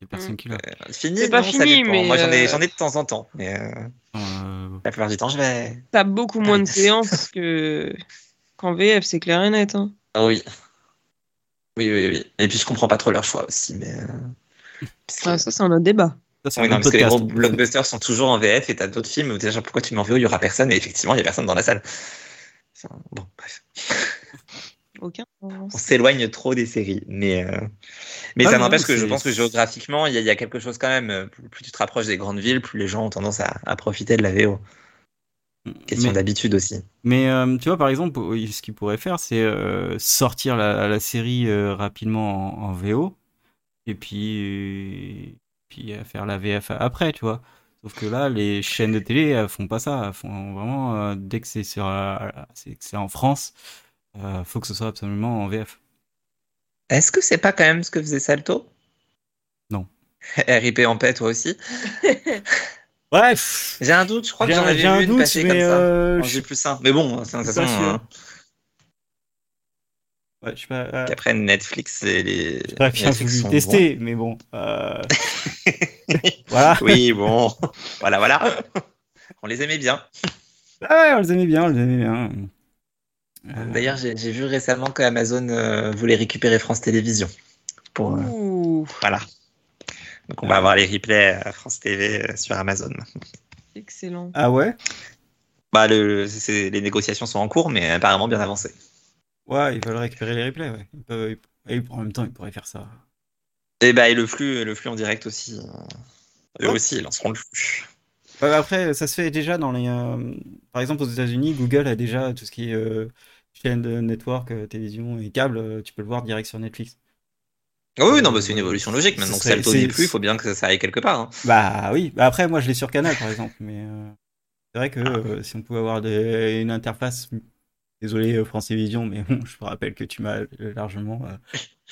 Il n'y a personne qui l'a. Euh, Fini, C'est pas non, fini, mais, Moi, j'en ai, euh, j'en ai de temps en temps. Mais euh, Euh, la plupart du temps, je vais. T'as beaucoup moins de Ah. séances que qu'en VF, c'est clair et net. Hein. Ah oui. Oui, oui, oui. Et puis, je comprends pas trop leur choix aussi. Mais. euh, parce que- Ah, ça, c'est un autre débat. Ça, c'est Oui, un non, parce que les gros blockbusters sont toujours en VF et t'as d'autres films où genre pourquoi tu m'en VO, il y aura personne et effectivement il y a personne dans la salle. Enfin, bon, bref. Aucun. On s'éloigne trop des séries, mais euh, mais Ah ça n'empêche que je pense que géographiquement il y, a- il y a quelque chose quand même. Plus, tu te rapproches des grandes villes, plus les gens ont tendance à, à profiter de la VO. Question d'habitude aussi. Mais euh, tu vois, par exemple, ce qu'il pourrait faire, c'est euh, sortir la, la série euh, rapidement en, en VO et puis, puis faire la VF après, tu vois. Sauf que là, les chaînes de télé elles font pas ça. Elles font vraiment, euh, dès que c'est sur, euh, c'est en France, euh, faut que ce soit absolument en VF. Est-ce que c'est pas quand même ce que faisait Salto? Non. RIP en paix toi aussi. Bref, J'ai un doute, je crois que j'ai j'en avais j'ai un vu une doute, passer mais comme ça. euh, En je J plus 1. Mais bon, c'est de toute suis pas façon, sûr. euh, ouais, je sais pas. euh, qu'après Netflix et les. J'aurais bien Netflix voulu sont tester, mais bon. euh, voilà. Oui, bon, voilà, voilà. On les aimait bien. Ah ouais, on les aimait bien, on les aimait bien. Euh, D'ailleurs, j'ai vu récemment qu'Amazon euh, voulait récupérer France Télévisions. Pour, euh, Ouh, voilà. Donc, on va avoir les replays à France TV sur Amazon. excellent. Ah ouais? Bah, le, les négociations sont en cours, mais apparemment bien avancées. Ouais, ils veulent récupérer les replays, ouais. Ils peuvent- ils- et en même temps, ils pourraient faire ça. Et bah, et le flux, le flux en direct aussi. eux aussi, ils lanceront le flux. Ouais, après, ça se fait déjà dans les. euh, Par exemple, aux États-Unis, Google a déjà tout ce qui est euh, chaîne de network, euh, télévision et câble. tu peux le voir direct sur Netflix. Ah oui, non, bah, c'est une évolution logique. Maintenant que Salto c'est- n'est plus, il faut bien que ça, ça aille quelque part. hein. Bah oui. Bah, après, moi, je l'ai sur Canal, par exemple. Mais c'est vrai que Ah. si on pouvait avoir des- une interface. Désolé, euh, France Télévisions, mais bon, je te rappelle que tu m'as largement euh,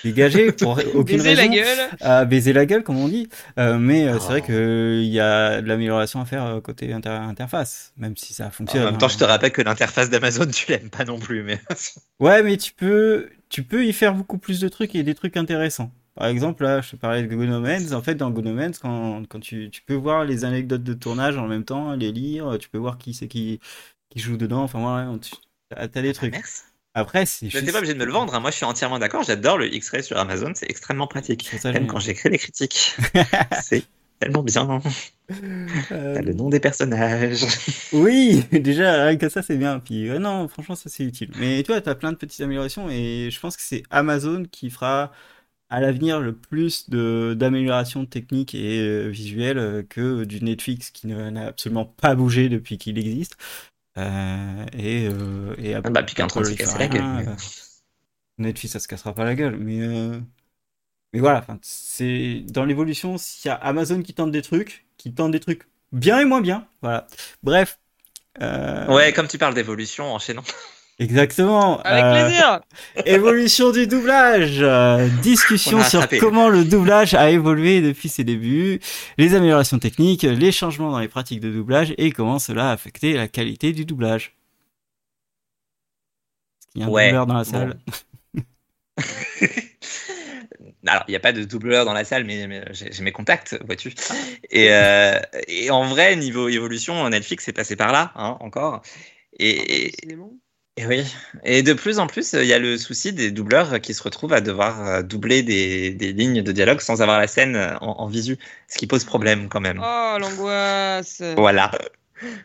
dégagé pour aucune Baiser la raison. gueule. à baiser la gueule, comme on dit. Euh, mais euh, c'est vrai qu'il y a de l'amélioration à faire euh, côté inter- interface, même si ça En fonctionne. même temps, hein. je te rappelle que l'interface d'Amazon, tu l'aimes pas non plus. Mais... Ouais, mais tu peux, tu peux y faire beaucoup plus de trucs et des trucs intéressants. Par exemple, là, je te parlais de Gonomens. En fait, dans Gonomens, quand, quand tu, tu peux voir les anecdotes de tournage en même temps, les lire, tu peux voir qui c'est qui, qui joue dedans. Enfin, voilà, tu as, des trucs. Merci. Après, c'est Je juste. n'étais pas obligé de me le vendre. hein. Moi, je suis entièrement d'accord. J'adore le X-Ray sur Amazon. C'est extrêmement pratique. Même quand j'écris les critiques. c'est tellement bien. Euh, T'as le nom des personnages. Oui, déjà, rien que ça, c'est bien. Puis, non, franchement, ça, c'est utile. Mais tu vois, t'as plein de petites améliorations et je pense que c'est Amazon qui fera à l'avenir le plus de d'améliorations techniques et euh, visuelles euh, que du Netflix qui ne- n'a absolument pas bougé depuis qu'il existe. Euh, et, euh, et bah, puis qu'un se casser la gueule, mais- Netflix, ça se cassera pas la gueule. Mais, euh, mais voilà, c'est dans l'évolution, s'il y a Amazon qui tente des trucs, qui tente des trucs bien et moins bien. Voilà. Bref. Euh, Ouais, comme tu parles d'évolution, enchaînons. Exactement. Avec Euh, plaisir. évolution du doublage. euh, discussion sur comment le doublage a évolué depuis ses débuts, les améliorations techniques, les changements dans les pratiques de doublage et comment cela a affecté la qualité du doublage. Est-ce qu'il y a un Ouais, doubleur dans la bon. salle Alors, il n'y a pas de doubleur dans la salle, mais, mais j'ai mes contacts, vois-tu. Et, euh, et en vrai, niveau évolution, Netflix est passé par là, hein, encore. Et. Et oui. Et de plus en plus, il y a le souci des doubleurs qui se retrouvent à devoir euh, doubler des, des lignes de dialogue sans avoir la scène en, en visu, ce qui pose problème quand même. Oh, l'angoisse. Voilà.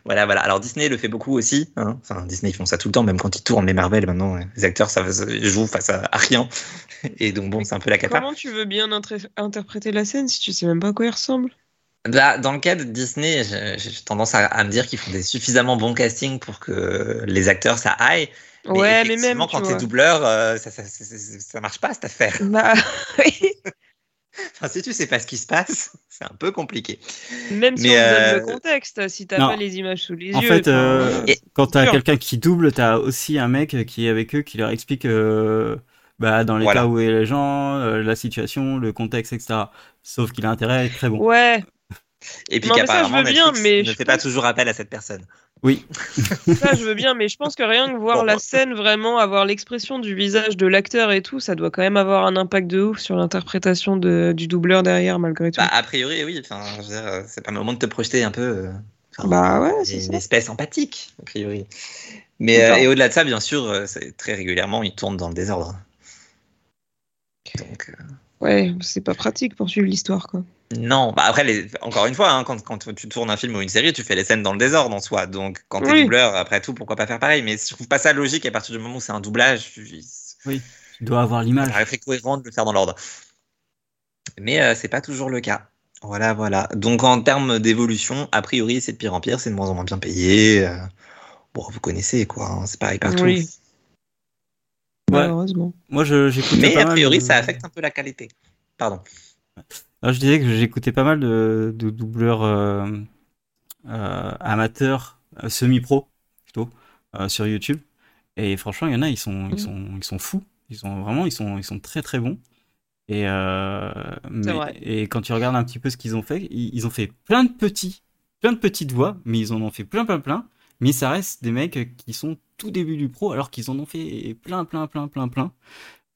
Voilà, voilà. Alors Disney le fait beaucoup aussi. hein. Enfin, Disney ils font ça tout le temps, même quand ils tournent les Marvel maintenant. ouais. Les acteurs ça, ils jouent face à, à rien. Et donc bon, c'est un peu la cata. Comment tu veux bien interpréter la scène si tu sais même pas à quoi il ressemble? Là, dans le cas de Disney, j'ai tendance à, à me dire qu'ils font des suffisamment bons castings pour que les acteurs ça aille. Ouais, mais même. quand t'es doubleur, euh, ça, ça, ça, ça- ça marche pas cette affaire. Bah, oui. Enfin, si tu sais pas ce qui se passe, c'est un peu compliqué. Même si Mais, on te euh, donne le contexte, si t'as pas les images sous les En yeux. fait, enfin, euh, Et- quand t'as quelqu'un qui double, t'as aussi un mec qui est avec eux qui leur explique euh, bah, dans l'état Voilà. où est les gens, euh, la situation, le contexte, etc. Sauf qu'il a intérêt à être très bon. Ouais, Et puis Non, mais ça, je qu'apparemment veux bien, Netflix mais ne je fait pas pense- toujours appel à cette personne. ça je veux bien, mais je pense que rien que voir Bon. la scène, vraiment avoir l'expression du visage de l'acteur et tout, ça doit quand même avoir un impact de ouf sur l'interprétation de- du doubleur derrière, malgré tout. Bah, a priori, oui. Enfin, c'est pas le moment de te projeter un peu. euh, enfin, Bah ouais, c'est une ça. espèce empathique, a priori. Mais euh, ça. et au-delà de ça, bien sûr, euh, très régulièrement, ils tournent dans le désordre. Donc, euh, Ouais, c'est pas pratique pour suivre l'histoire, quoi. Non. Bah, après, les... encore une fois, hein, quand, quand tu tournes un film ou une série, tu fais les scènes dans le désordre en soi. Donc, quand t'es Oui. doubleur, après tout, pourquoi pas faire pareil? Mais je trouve pas ça logique à partir du moment où c'est un doublage. tu- Tu dois avoir l'image. Ça cohérent de le faire dans l'ordre. Mais euh, c'est pas toujours le cas. Voilà, voilà. Donc en termes d'évolution, a priori, c'est de pire en pire, c'est de moins en moins bien payé. euh, Bon, vous connaissez quoi, hein, c'est pareil partout. Oui. Ouais. Malheureusement. Moi, j'écoutais Mais pas a mal priori, ça affecte un peu la qualité. Pardon. Alors, je disais que j'écoutais pas mal de, de doubleurs euh, euh, amateurs, euh, semi-pro plutôt, euh, sur YouTube. Et franchement, il y en a, ils sont, ils Mhm. sont, ils sont fous. Ils sont vraiment, ils sont, ils sont très très bons. Et, mais- et quand tu regardes un petit peu ce qu'ils ont fait, ils, ils ont fait plein de petits, plein de petites voix, mais ils en ont fait plein, plein, plein. Mais ça reste des mecs qui sont tout début du pro, alors qu'ils en ont fait plein, plein, plein, plein, plein.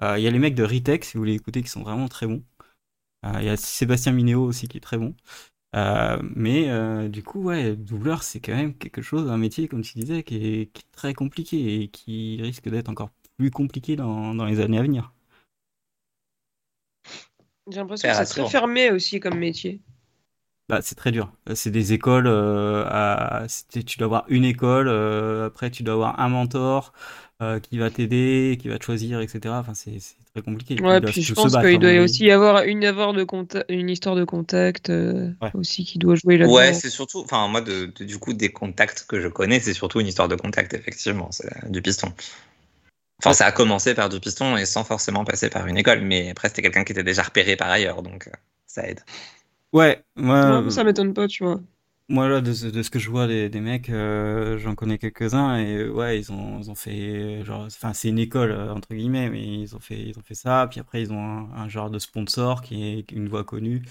Il y a les mecs de Ritech, si vous voulez écouter, qui sont vraiment très bons. Euh, Il y a Sébastien Minéo aussi qui est très bon. Euh, mais euh, du coup, ouais, doubleur, c'est quand même quelque chose, un métier, comme tu disais, qui est, qui est très compliqué et qui risque d'être encore plus compliqué dans, dans les années à venir. J'ai l'impression que c'est très fermé aussi comme métier. Bah, c'est très dur. C'est des écoles, euh, à, tu dois avoir une école, euh, après tu dois avoir un mentor euh, qui va t'aider, qui va te choisir, etc. Enfin, c'est très compliqué. Ouais, puis je se pense qu'il à doit aussi y avoir une, avoir de conta- une histoire de contact euh, Ouais. aussi qui doit jouer là-dedans. Ouais, c'est surtout, enfin, moi, de, de- du coup, des contacts que je connais, c'est surtout une histoire de contact, effectivement, c'est du piston. Enfin, ça a commencé par du piston et sans forcément passer par une école, mais après, c'était quelqu'un qui était déjà repéré par ailleurs, donc euh, ça aide. Ouais, moi, Non, ça m'étonne pas, tu vois. Moi, là, de, ce- de ce que je vois des, des mecs, euh, j'en connais quelques-uns et euh, ouais, ils ont, ils ont fait, euh, genre, enfin, c'est une école, entre guillemets, mais ils ont fait, ils ont fait ça. Puis après, ils ont un, un genre de sponsor qui est une voix connue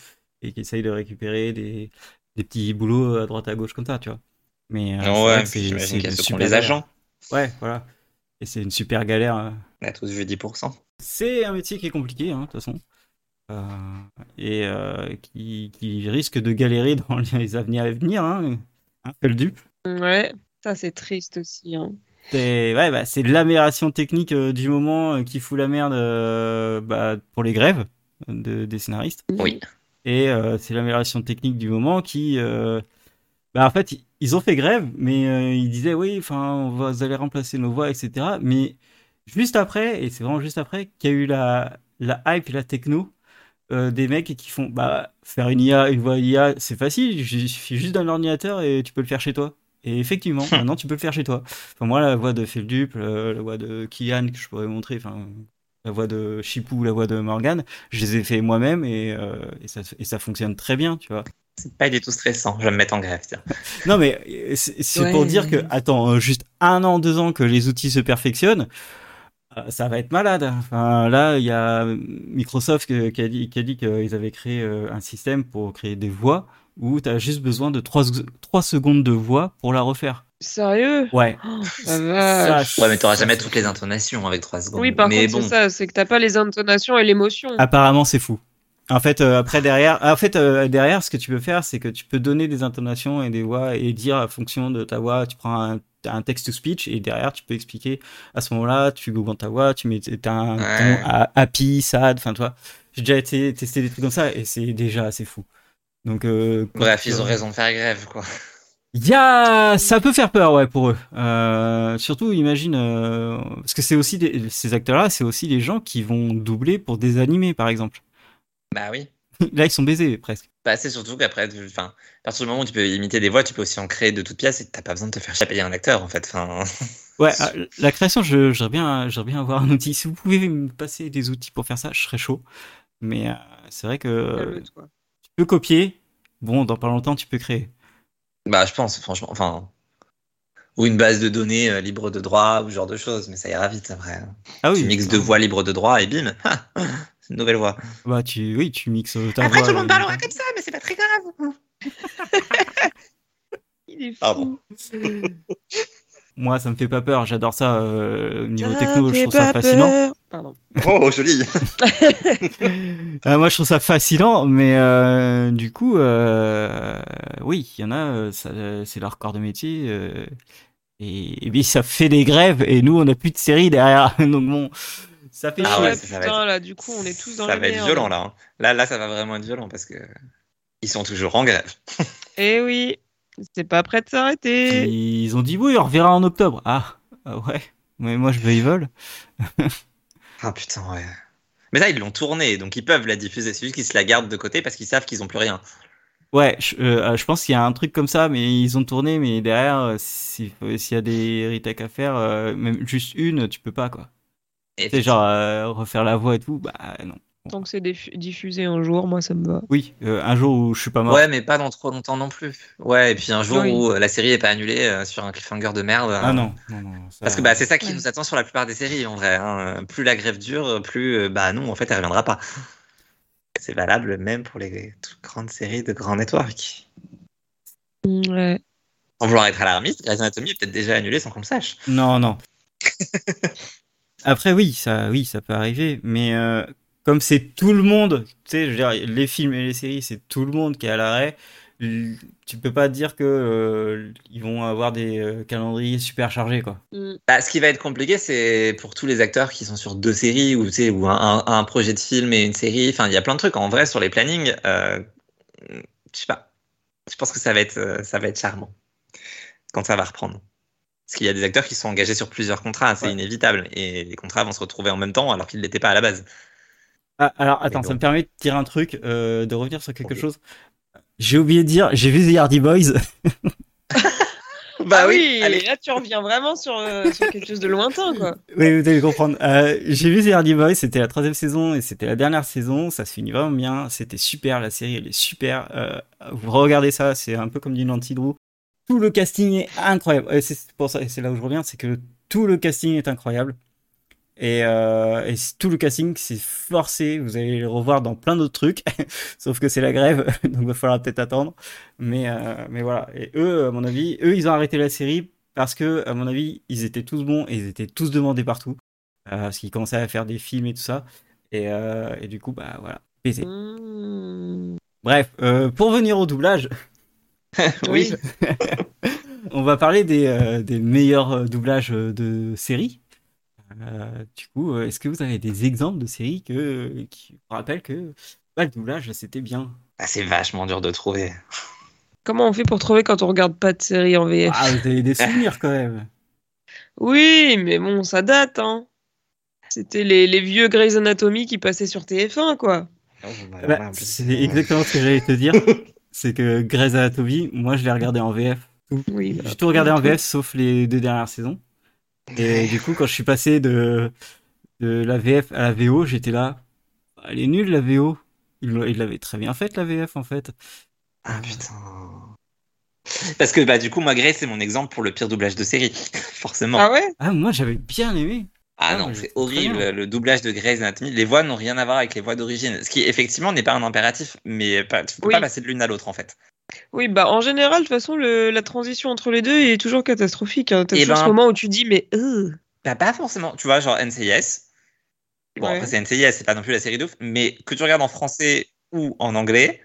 et qui essaye de récupérer des, des petits boulots à droite à gauche comme ça, tu vois. Mais euh, ouais, c'est, super les agents. Ouais, voilà. Et c'est une super galère. On a tous vu 10%. C'est un métier qui est compliqué, hein, de toute façon. Euh, et euh, qui, qui risque de galérer dans les années à venir, hein. Hein, le dupe. Ouais, ça c'est triste aussi. Hein. C'est ouais, bah, c'est l'amélioration technique euh, du moment euh, qui fout la merde euh, bah, pour les grèves de, des scénaristes. Oui. Et c'est l'amélioration technique du moment qui... bah, en fait, ils- ont fait grève, mais ils disaient oui, enfin, on va, vous allez remplacer nos voix, etc. Mais juste après, et c'est vraiment juste après, qu'il y a eu la, la hype et la techno euh, des mecs qui font bah, faire une IA, une voix IA, c'est facile, il suffit juste d'un ordinateur et tu peux le faire chez toi. Et effectivement, maintenant tu peux le faire chez toi. Enfin, moi, la voix de Feldup, la, la voix de Kian que je pourrais montrer, enfin, la voix de Chipou, la voix de Morgan, je les ai fait moi-même et, euh, et, ça, et ça fonctionne très bien, tu vois. C'est pas du tout stressant, je vais me mettre en grève, tiens. Non, mais euh, c'est Ouais. pour dire que, attends, juste un an, deux ans que les outils se perfectionnent, euh, ça va être malade. Enfin, là, il y a Microsoft qui a dit, qui a dit qu'ils avaient créé euh, un système pour créer des voix où tu as juste besoin de 3, secondes de voix pour la refaire. Sérieux? Ouais. Oh, vache. Ouais, mais t'auras ça, jamais toutes les intonations avec 3 secondes. Oui, par mais contre, bon, c'est ça, c'est que t'as pas les intonations et l'émotion. Apparemment, c'est fou. En fait, euh, après derrière, en fait euh, derrière, ce que tu peux faire, c'est que tu peux donner des intonations et des voix et dire à fonction de ta voix, tu prends un, un text to speech et derrière tu peux expliquer. À ce moment-là, tu augmentes ta voix, tu mets un Ouais. ton à- happy, sad, enfin toi. J'ai déjà été testé des trucs comme ça et c'est déjà assez fou. Donc euh, bref, ils ont raison de faire grève, quoi. Il y a, ça peut faire peur, ouais, pour eux. Euh, surtout, imagine, euh, parce que c'est aussi des- ces acteurs-là, c'est aussi les gens qui vont doubler pour des animés, par exemple. Bah oui. Là, ils sont baisés presque. Bah, c'est surtout qu'après, enfin, à partir du moment où tu peux imiter des voix, tu peux aussi en créer de toutes pièces et t'as pas besoin de te faire chier à payer un acteur, en fait. Enfin, Ouais, euh, la création, je- j'aimerais bien, j'aimerais bien avoir un outil. Si vous pouvez me passer des outils pour faire ça, je serais chaud. Mais euh, c'est vrai que tu peux copier. Bon, dans pas longtemps, tu peux créer. bah, je pense, franchement, enfin, ou une base de données euh, libre de droit ou ce genre de choses, mais ça ira vite après. Ah oui. tu mixes deux voix libres de droit et bim, ah, une nouvelle voix. Bah, tu, oui, tu mixes ta Après, voix tout le monde parlera comme ça, mais c'est pas très grave. Il est fou. Moi, ça me fait pas peur. J'adore ça. euh, niveau Ça techno, je trouve ça fascinant. peur. Pardon. Oh, joli. Euh, moi, je trouve ça fascinant, mais euh, du coup, euh, oui, il y en a, euh, euh, c'est leur corps de métier, euh, et, et puis ça fait des grèves, et nous, on n'a plus de séries derrière, donc bon, ça fait Ah chier. ouais, ça, ça putain, être- là, du coup, on est tous dans ça va être merde. violent là. hein. Là, là, ça va vraiment être violent parce que ils sont toujours en grève. Eh oui, c'est pas prêt de s'arrêter. Ils ont dit oui, on reverra en octobre. Ah, ah ouais, mais moi, je veux, ils veulent. Ah putain, ouais. Mais ça, ils l'ont tourné, donc ils peuvent la diffuser. C'est juste qu'ils se la gardent de côté parce qu'ils savent qu'ils ont plus rien. Ouais, je, euh, je pense qu'il y a un truc comme ça, mais ils ont tourné, mais derrière, euh, s'il y a des retakes à faire, euh, même juste une, tu peux pas, quoi. Et C'est genre euh, refaire la voix et tout, bah non. Tant que c'est diffu- diffusé un jour, moi, ça me va. Oui, euh, un jour où je suis pas mort. Ouais, mais pas dans trop longtemps non plus. Ouais, et puis un jour Oui. où euh, la série est pas annulée euh, sur un cliffhanger de merde. Ah euh, non, non, non. ça- Parce que bah, c'est ça qui Ouais. nous attend sur la plupart des séries en vrai. hein. Plus la grève dure, plus euh, bah non, en fait, elle reviendra pas. C'est valable même pour les toutes grandes séries de grands networks. Ouais. Sans vouloir être alarmiste, Grey's Anatomy est peut-être déjà annulée sans qu'on le sache. Non, non. Après, oui, ça, oui, ça peut arriver, mais euh, comme c'est tout le monde, tu sais, je veux dire, les films et les séries, c'est tout le monde qui est à l'arrêt. Tu peux pas dire que euh, ils vont avoir des euh, calendriers super chargés, quoi. Mm. Bah, ce qui va être compliqué, c'est pour tous les acteurs qui sont sur deux séries ou, tu sais, ou un, projet de film et une série. Enfin, il y a plein de trucs. En vrai, sur les plannings, euh, je sais pas. Je pense que ça va être, ça va être charmant quand ça va reprendre. Parce qu'il y a des acteurs qui sont engagés sur plusieurs contrats, c'est Ouais. inévitable. Et les contrats vont se retrouver en même temps alors qu'ils ne l'étaient pas à la base. Ah, alors, attends, ça me permet de dire un truc, euh, de revenir sur quelque chose. J'ai oublié de dire, j'ai vu The Hardy Boys. Bah ah oui, allez. là, tu reviens vraiment sur, euh, sur quelque chose de lointain, quoi. Oui, vous allez comprendre. Euh, j'ai vu The Hardy Boys, c'était la troisième saison et c'était la dernière saison. Ça se finit vraiment bien. C'était super, la série, elle est super. Euh, vous regardez ça, c'est un peu comme du Nancy Drew. Tout le casting est incroyable. Et c'est pour ça, et c'est là où je reviens, c'est que tout le casting est incroyable. Et, euh, et tout le casting, c'est forcé. Vous allez le revoir dans plein d'autres trucs. Sauf que c'est la grève, donc il va falloir peut-être attendre. Mais, euh, mais voilà. Et eux, à mon avis, eux, ils ont arrêté la série parce que, à mon avis, ils étaient tous bons et ils étaient tous demandés partout. Euh, parce qu'ils commençaient à faire des films et tout ça. Et, et du coup, bah voilà, baisé. Mm. Bref, pour venir au doublage, oui. on va parler des, euh, des meilleurs euh, doublages euh, de séries. Euh, du coup, est-ce que vous avez des exemples de séries que, qui vous rappellent que bah, le doublage, c'était bien? Ah, c'est vachement dur de trouver. Comment on fait pour trouver quand on regarde pas de série en VF Ah, vous avez des souvenirs quand même. Oui, mais bon, ça date, hein. C'était les, les vieux Grey's Anatomy qui passaient sur TF1, quoi. Bah, c'est exactement ce que j'allais te dire. c'est que Grey's Anatomy, moi, je l'ai regardé en VF. Oui, bah, J'ai tout regardé en VF sauf les deux dernières saisons. Et du coup, quand je suis passé de, de la VF à la VO, j'étais là. Elle est nulle la VO. Il l'avait très bien faite la VF en fait. Ah putain. Parce que bah du coup moi Grey c'est mon exemple pour le pire doublage de série, forcément. Ah ouais? Ah, moi j'avais bien aimé. Ah Ah, non, c'est horrible bien. le doublage de Grey's Anatomy. Les voix n'ont rien à voir avec les voix d'origine, ce qui effectivement n'est pas un impératif, mais pas, tu peux Oui. pas passer de l'une à l'autre en fait. Oui, bah en général, de toute façon, le- la transition entre les deux est toujours catastrophique. Hein. T'as Eh toujours ben- ce moment où tu dis, mais euh, Bah, pas forcément. Tu vois, genre NCIS. Bon, Ouais. après, c'est NCIS, c'est pas non plus la série d'ouf, mais que tu regardes en français ou en anglais,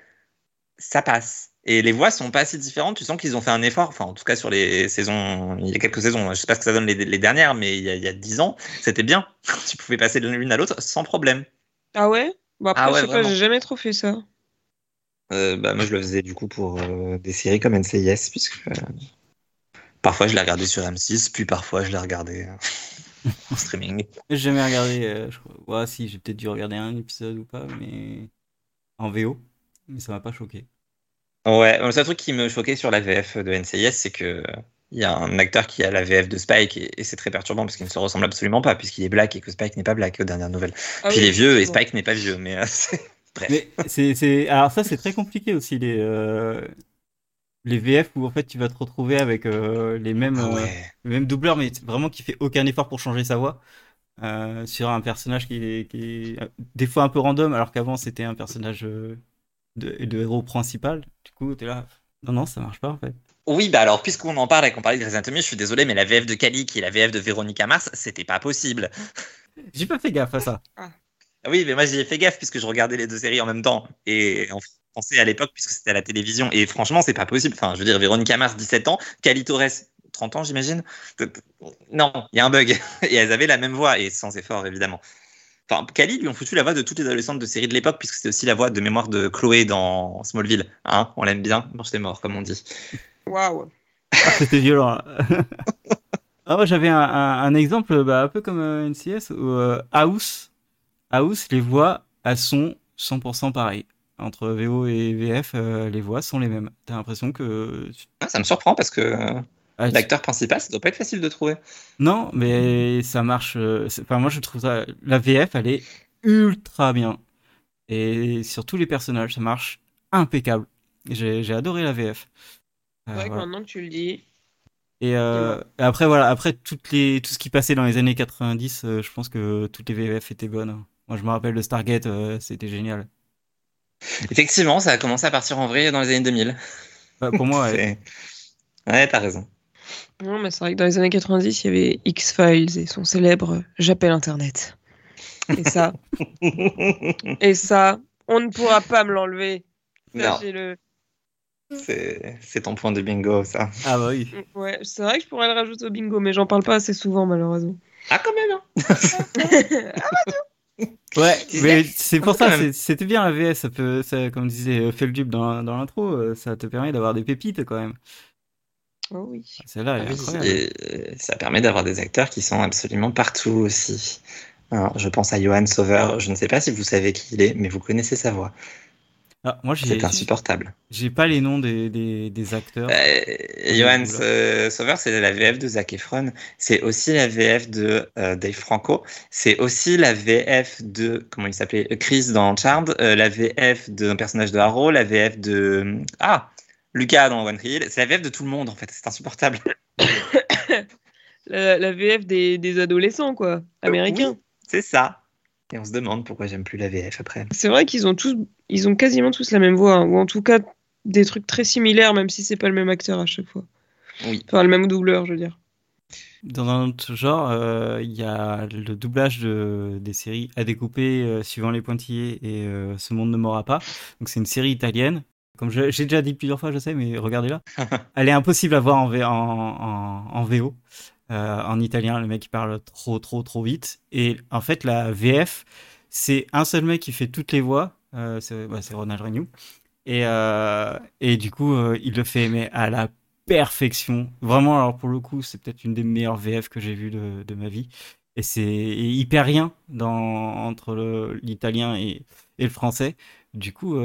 ça passe. Et les voix sont pas si différentes. Tu sens qu'ils ont fait un effort. Enfin, en tout cas, sur les saisons, il y a quelques saisons. Je sais pas ce que ça donne les, les dernières, mais il y a, il y a 10 ans, c'était bien. tu pouvais passer de l'une à l'autre sans problème. ah ouais? Bah après, Ah ouais, je sais pas, j'ai jamais trop fait ça. Euh, bah, moi, je le faisais du coup pour euh, des séries comme NCIS, puisque euh, parfois je l'ai regardé sur M6, puis parfois je l'ai regardé euh, en streaming. J'ai jamais regardé. euh, je crois. Ouais, si, j'ai peut-être dû regarder un épisode ou pas, mais en VO. Mais ça m'a pas choqué. Ouais, le seul truc qui me choquait sur la VF de NCIS, c'est que il y a un acteur qui a la VF de Spike et, et c'est très perturbant parce qu'il ne se ressemble absolument pas puisqu'il est black et que Spike n'est pas black aux dernières nouvelles. Ah Puis oui, il est vieux et. Spike n'est pas vieux, mais euh, bref. Mais. Alors ça, c'est très compliqué aussi, les, euh, les VF où en fait tu vas te retrouver avec euh, les, mêmes, Ah euh, ouais. le même doubleur, mais vraiment qui fait aucun effort pour changer sa voix. euh, sur un personnage qui est, qui est euh, des fois un peu random, alors qu'avant c'était un personnage euh, de, de héros principal. Du coup, t'es là. Non, non, ça marche pas en fait. Oui, bah alors puisqu'on en parle et qu'on parlait de Grey's Anatomy, je suis désolé, mais la VF de Kali qui est la VF de Véronica Mars, c'était pas possible. J'ai pas fait gaffe à ça. Ah Oui, mais moi j'y ai fait gaffe puisque je regardais les deux séries en même temps et en français à l'époque puisque c'était à la télévision. Et franchement, c'est pas possible. Enfin, je veux dire, Véronica Mars, 17 ans, Cali Torres, 30 ans, j'imagine. Non, il y a un bug. Et elles avaient la même voix et sans effort, évidemment. Enfin, Cali lui ont foutu la voix de toutes les adolescentes de séries de l'époque puisque c'était aussi la voix de mémoire de Chloé dans Smallville. Hein, on l'aime bien, mange tes morts, comme on dit. Waouh. Ah, C'était violent. ah, moi j'avais un, un- un exemple bah, un peu comme euh, NCS où euh, House, House, les voix elles sont 100% pareilles. Entre VO et VF, euh, les voix sont les mêmes. T'as l'impression que. Ah, ça me surprend parce que Ah, tu- l'acteur principal, ça doit pas être facile de trouver. Non, mais ça marche. euh, Enfin, moi je trouve ça. La VF elle est ultra bien. Et sur tous les personnages, ça marche impeccable. J'ai adoré la VF. C'est Euh, voilà. maintenant que tu le dis. Et, euh, et après, voilà, après toutes les, tout ce qui passait dans les années 90, euh, je pense que toutes les VF étaient bonnes. Moi, je me rappelle de Stargate, euh, c'était génial. Effectivement, ça a commencé à partir en vrai dans les années 2000. Enfin, pour moi, ouais. Ouais, t'as raison. Non, mais c'est vrai que dans les années 90, il y avait X-Files et son célèbre J'appelle Internet. Et ça, et ça, on ne pourra pas me l'enlever. non, Sachez-le. c'est c'est ton point de bingo, ça. Ah bah oui. Ouais, c'est vrai que je pourrais le rajouter au bingo, mais j'en parle pas assez souvent, malheureusement. Ah, quand même, hein. Ouais, Tu mais sais, c'est pour ça, c'était bien la VS, ça peut, ça, comme disait euh, Feldub dans, dans l'intro, euh, ça te permet d'avoir des pépites quand même. Oh oui. Celle-là, elle est Oui, incroyable. et euh, ça permet d'avoir des acteurs qui sont absolument partout aussi. Alors, je pense à Johan Sauveur. Je ne sais pas si vous savez qui il est, mais vous connaissez sa voix. Ah, moi, C'est insupportable. j'ai pas les noms des, des, des acteurs. Euh, Johan euh, Sauveur, c'est la VF de Zac Efron. C'est aussi la VF de euh, Dave Franco. C'est aussi la VF de, comment il s'appelait Chris dans Charmed. euh, la VF d'un personnage de Arrow. La VF de. Ah Lucas dans One Tree Hill. C'est la VF de tout le monde, en fait. C'est insupportable. La, la VF des, des adolescents, quoi. Américains. Oui, c'est ça. Et on se demande pourquoi j'aime plus la VF après. C'est vrai qu'ils ont tous, ils ont quasiment tous la même voix, hein, ou en tout cas des trucs très similaires, même si c'est pas le même acteur à chaque fois. Oui. Enfin, le même doubleur, je veux dire. Dans un autre genre, euh, il y a le doublage de, des séries à découper euh, suivant les pointillés et euh, Ce monde ne m'aura pas. Donc c'est une série italienne. Comme j'ai déjà dit plusieurs fois, je sais, mais regardez-la. Elle est impossible à voir en, V- en, en, en VO. euh, en italien, le mec il parle trop trop trop vite. Et en fait, la VF, c'est un seul mec qui fait toutes les voix. Euh, c'est bah, c'est Ronald Renew. Et, euh, et du coup, il le fait mais à la perfection. Vraiment, alors pour le coup, c'est peut-être une des meilleures VF que j'ai vues de, de ma vie. Et c'est perd rien dans, entre l'italien et, et le français. Du coup,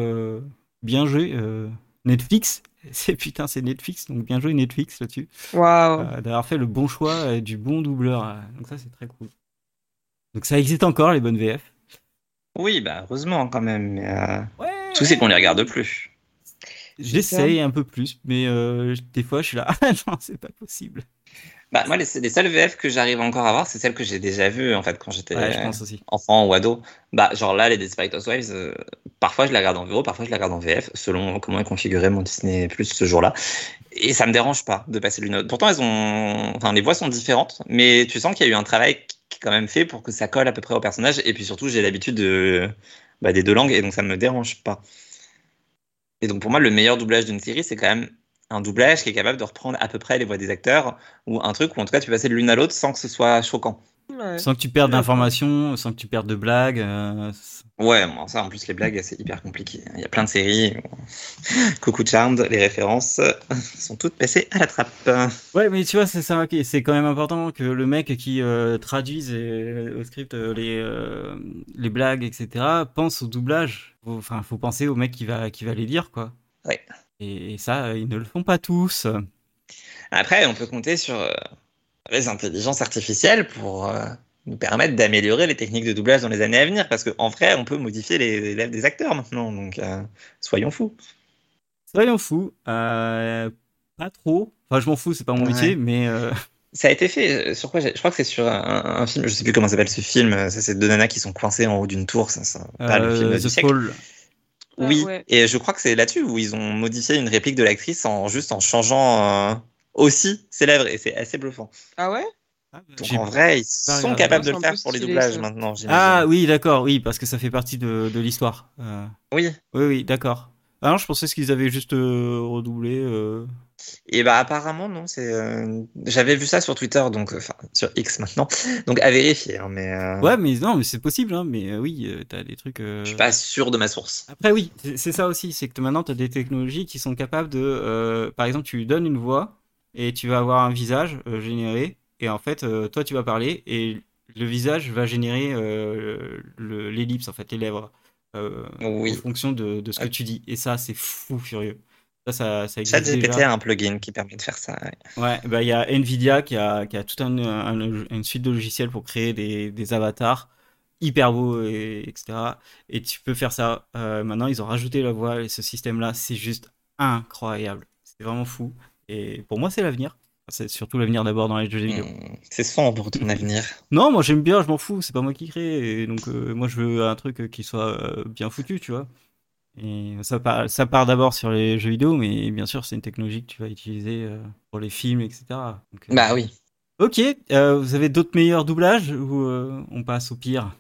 bien joué. euh, Netflix, c'est putain, c'est Netflix, donc bien joué Netflix là-dessus. Waouh. Euh, d'avoir fait le bon choix euh, du bon doubleur. euh, donc ça, c'est très cool. Donc ça existe encore, les bonnes VF. Oui, bah heureusement quand même. Mais, euh, Ouais. le souci, c'est qu'on les regarde plus. J'essaye un peu plus, mais euh, des fois, je suis là. Ah non, c'est pas possible. Bah, moi, les, les seules VF que j'arrive encore à voir, c'est celles que j'ai déjà vues, en fait, quand j'étais Ouais, enfant ou ado. Bah, genre là, les Desperate Housewives, euh, parfois je la regarde en VO, parfois je la regarde en VF, selon comment est configuré mon Disney Plus ce jour-là. Et ça me dérange pas de passer l'une à l'autre. Pourtant, elles ont, enfin, les voix sont différentes, mais tu sens qu'il y a eu un travail qui est quand même fait pour que ça colle à peu près au personnage. Et puis surtout, j'ai l'habitude de, bah, des deux langues, et donc ça me dérange pas. Et donc pour moi, le meilleur doublage d'une série, c'est quand même un doublage qui est capable de reprendre à peu près les voix des acteurs, ou un truc où en tout cas tu peux passer de l'une à l'autre sans que ce soit choquant. Ouais. Sans que tu perdes d'informations, sans que tu perdes de blagues. euh, Ouais, bon, ça en plus les blagues c'est hyper compliqué. Il y a plein de séries. Coucou Charmed, les références sont toutes passées à la trappe. Ouais, mais tu vois, c'est ça, c'est quand même important que le mec qui euh, traduise euh, au script les, euh, les blagues, etc., pense au doublage. Enfin, faut penser au mec qui va, qui va les dire, quoi. Ouais. Et, et ça, ils ne le font pas tous. Après, on peut compter sur euh, les intelligences artificielles pour euh, nous permettre d'améliorer les techniques de doublage dans les années à venir, parce qu'en vrai, on peut modifier les, lèvres des acteurs maintenant, donc euh, soyons fous. Soyons fous. Euh, pas trop. Enfin, je m'en fous, c'est pas mon Ouais. métier, mais euh, Ça a été fait, sur quoi Je crois que c'est sur un, un film, je sais plus comment s'appelle ce film, ça c'est deux nanas qui sont coincées en haut d'une tour, ça, ça, pas le film du The siècle. Ah, Oui, ouais. et je crois que c'est là-dessus où ils ont modifié une réplique de l'actrice en juste en changeant euh, aussi ses lèvres, et c'est assez bluffant. Ah ouais? Donc J'ai- en vrai, ils sont regardé. capables de le faire pour les doublages ça. maintenant, j'imagine. Ah oui, d'accord, oui, parce que ça fait partie de, de l'histoire. Euh, Oui. oui, oui, d'accord. Ah non, je pensais qu'ils avaient juste euh, redoublé. Et bah apparemment non, c'est. euh, J'avais vu ça sur Twitter, donc euh, enfin sur X maintenant, donc à vérifier. hein, mais euh, Ouais, mais non, mais c'est possible, hein, mais oui, euh, t'as des trucs. je suis pas sûr de ma source. Après, oui, c'est ça aussi, c'est que maintenant, tu as des technologies qui sont capables de... par exemple, tu lui donnes une voix et tu vas avoir un visage généré, et en fait, toi, tu vas parler, et le visage va générer euh, le- l'ellipse, en fait, les lèvres, Oui. en fonction de, de ce que Ah. tu dis. Et ça, c'est fou furieux. Ça, ça, ça existe ChatGPT déjà. a un plugin qui permet de faire ça. ouais. Ouais, bah il y a Nvidia qui a, qui a toute un, un- une suite de logiciels pour créer des, des avatars hyper beaux, et, etc. Et tu peux faire ça. Euh, maintenant, ils ont rajouté la voix et ce système-là, c'est juste incroyable. C'est vraiment fou. Et pour moi, c'est l'avenir. C'est surtout l'avenir d'abord dans les jeux vidéo. Hmm, C'est sombre pour ton avenir. Non, moi j'aime bien, je m'en fous, c'est pas moi qui crée. Et donc, euh, moi je veux un truc qui soit euh, bien foutu, tu vois. Et ça part, ça part d'abord sur les jeux vidéo, mais bien sûr, c'est une technologie que tu vas utiliser euh, pour les films, etc. Donc, euh, Bah oui. Ok, euh, vous avez d'autres meilleurs doublages ou euh, on passe au pire?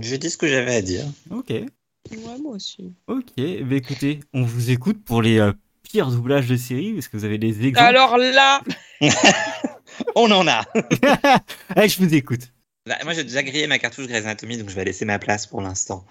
Je dis ce que j'avais à dire. Ok, Ouais, moi aussi. ok. Eh ben, écoutez, on vous écoute pour les euh, pires doublages de séries, parce que vous avez des exemples. Alors là, On en a. Allez, je vous écoute. Bah, moi j'ai déjà grillé ma cartouche Grey's Anatomy, donc je vais laisser ma place pour l'instant.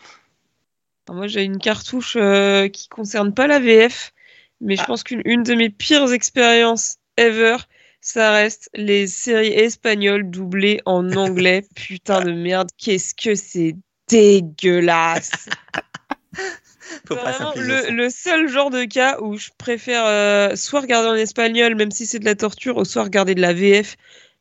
Moi j'ai une cartouche euh, qui concerne pas la VF, mais je Ah. pense qu'une une de mes pires expériences ever, ça reste les séries espagnoles doublées en anglais. Putain de merde, qu'est-ce que c'est dégueulasse. Faut pas Vraiment, s'impliquer le, ça. le seul genre de cas où je préfère euh, soit regarder en espagnol, même si c'est de la torture, ou soit regarder de la VF.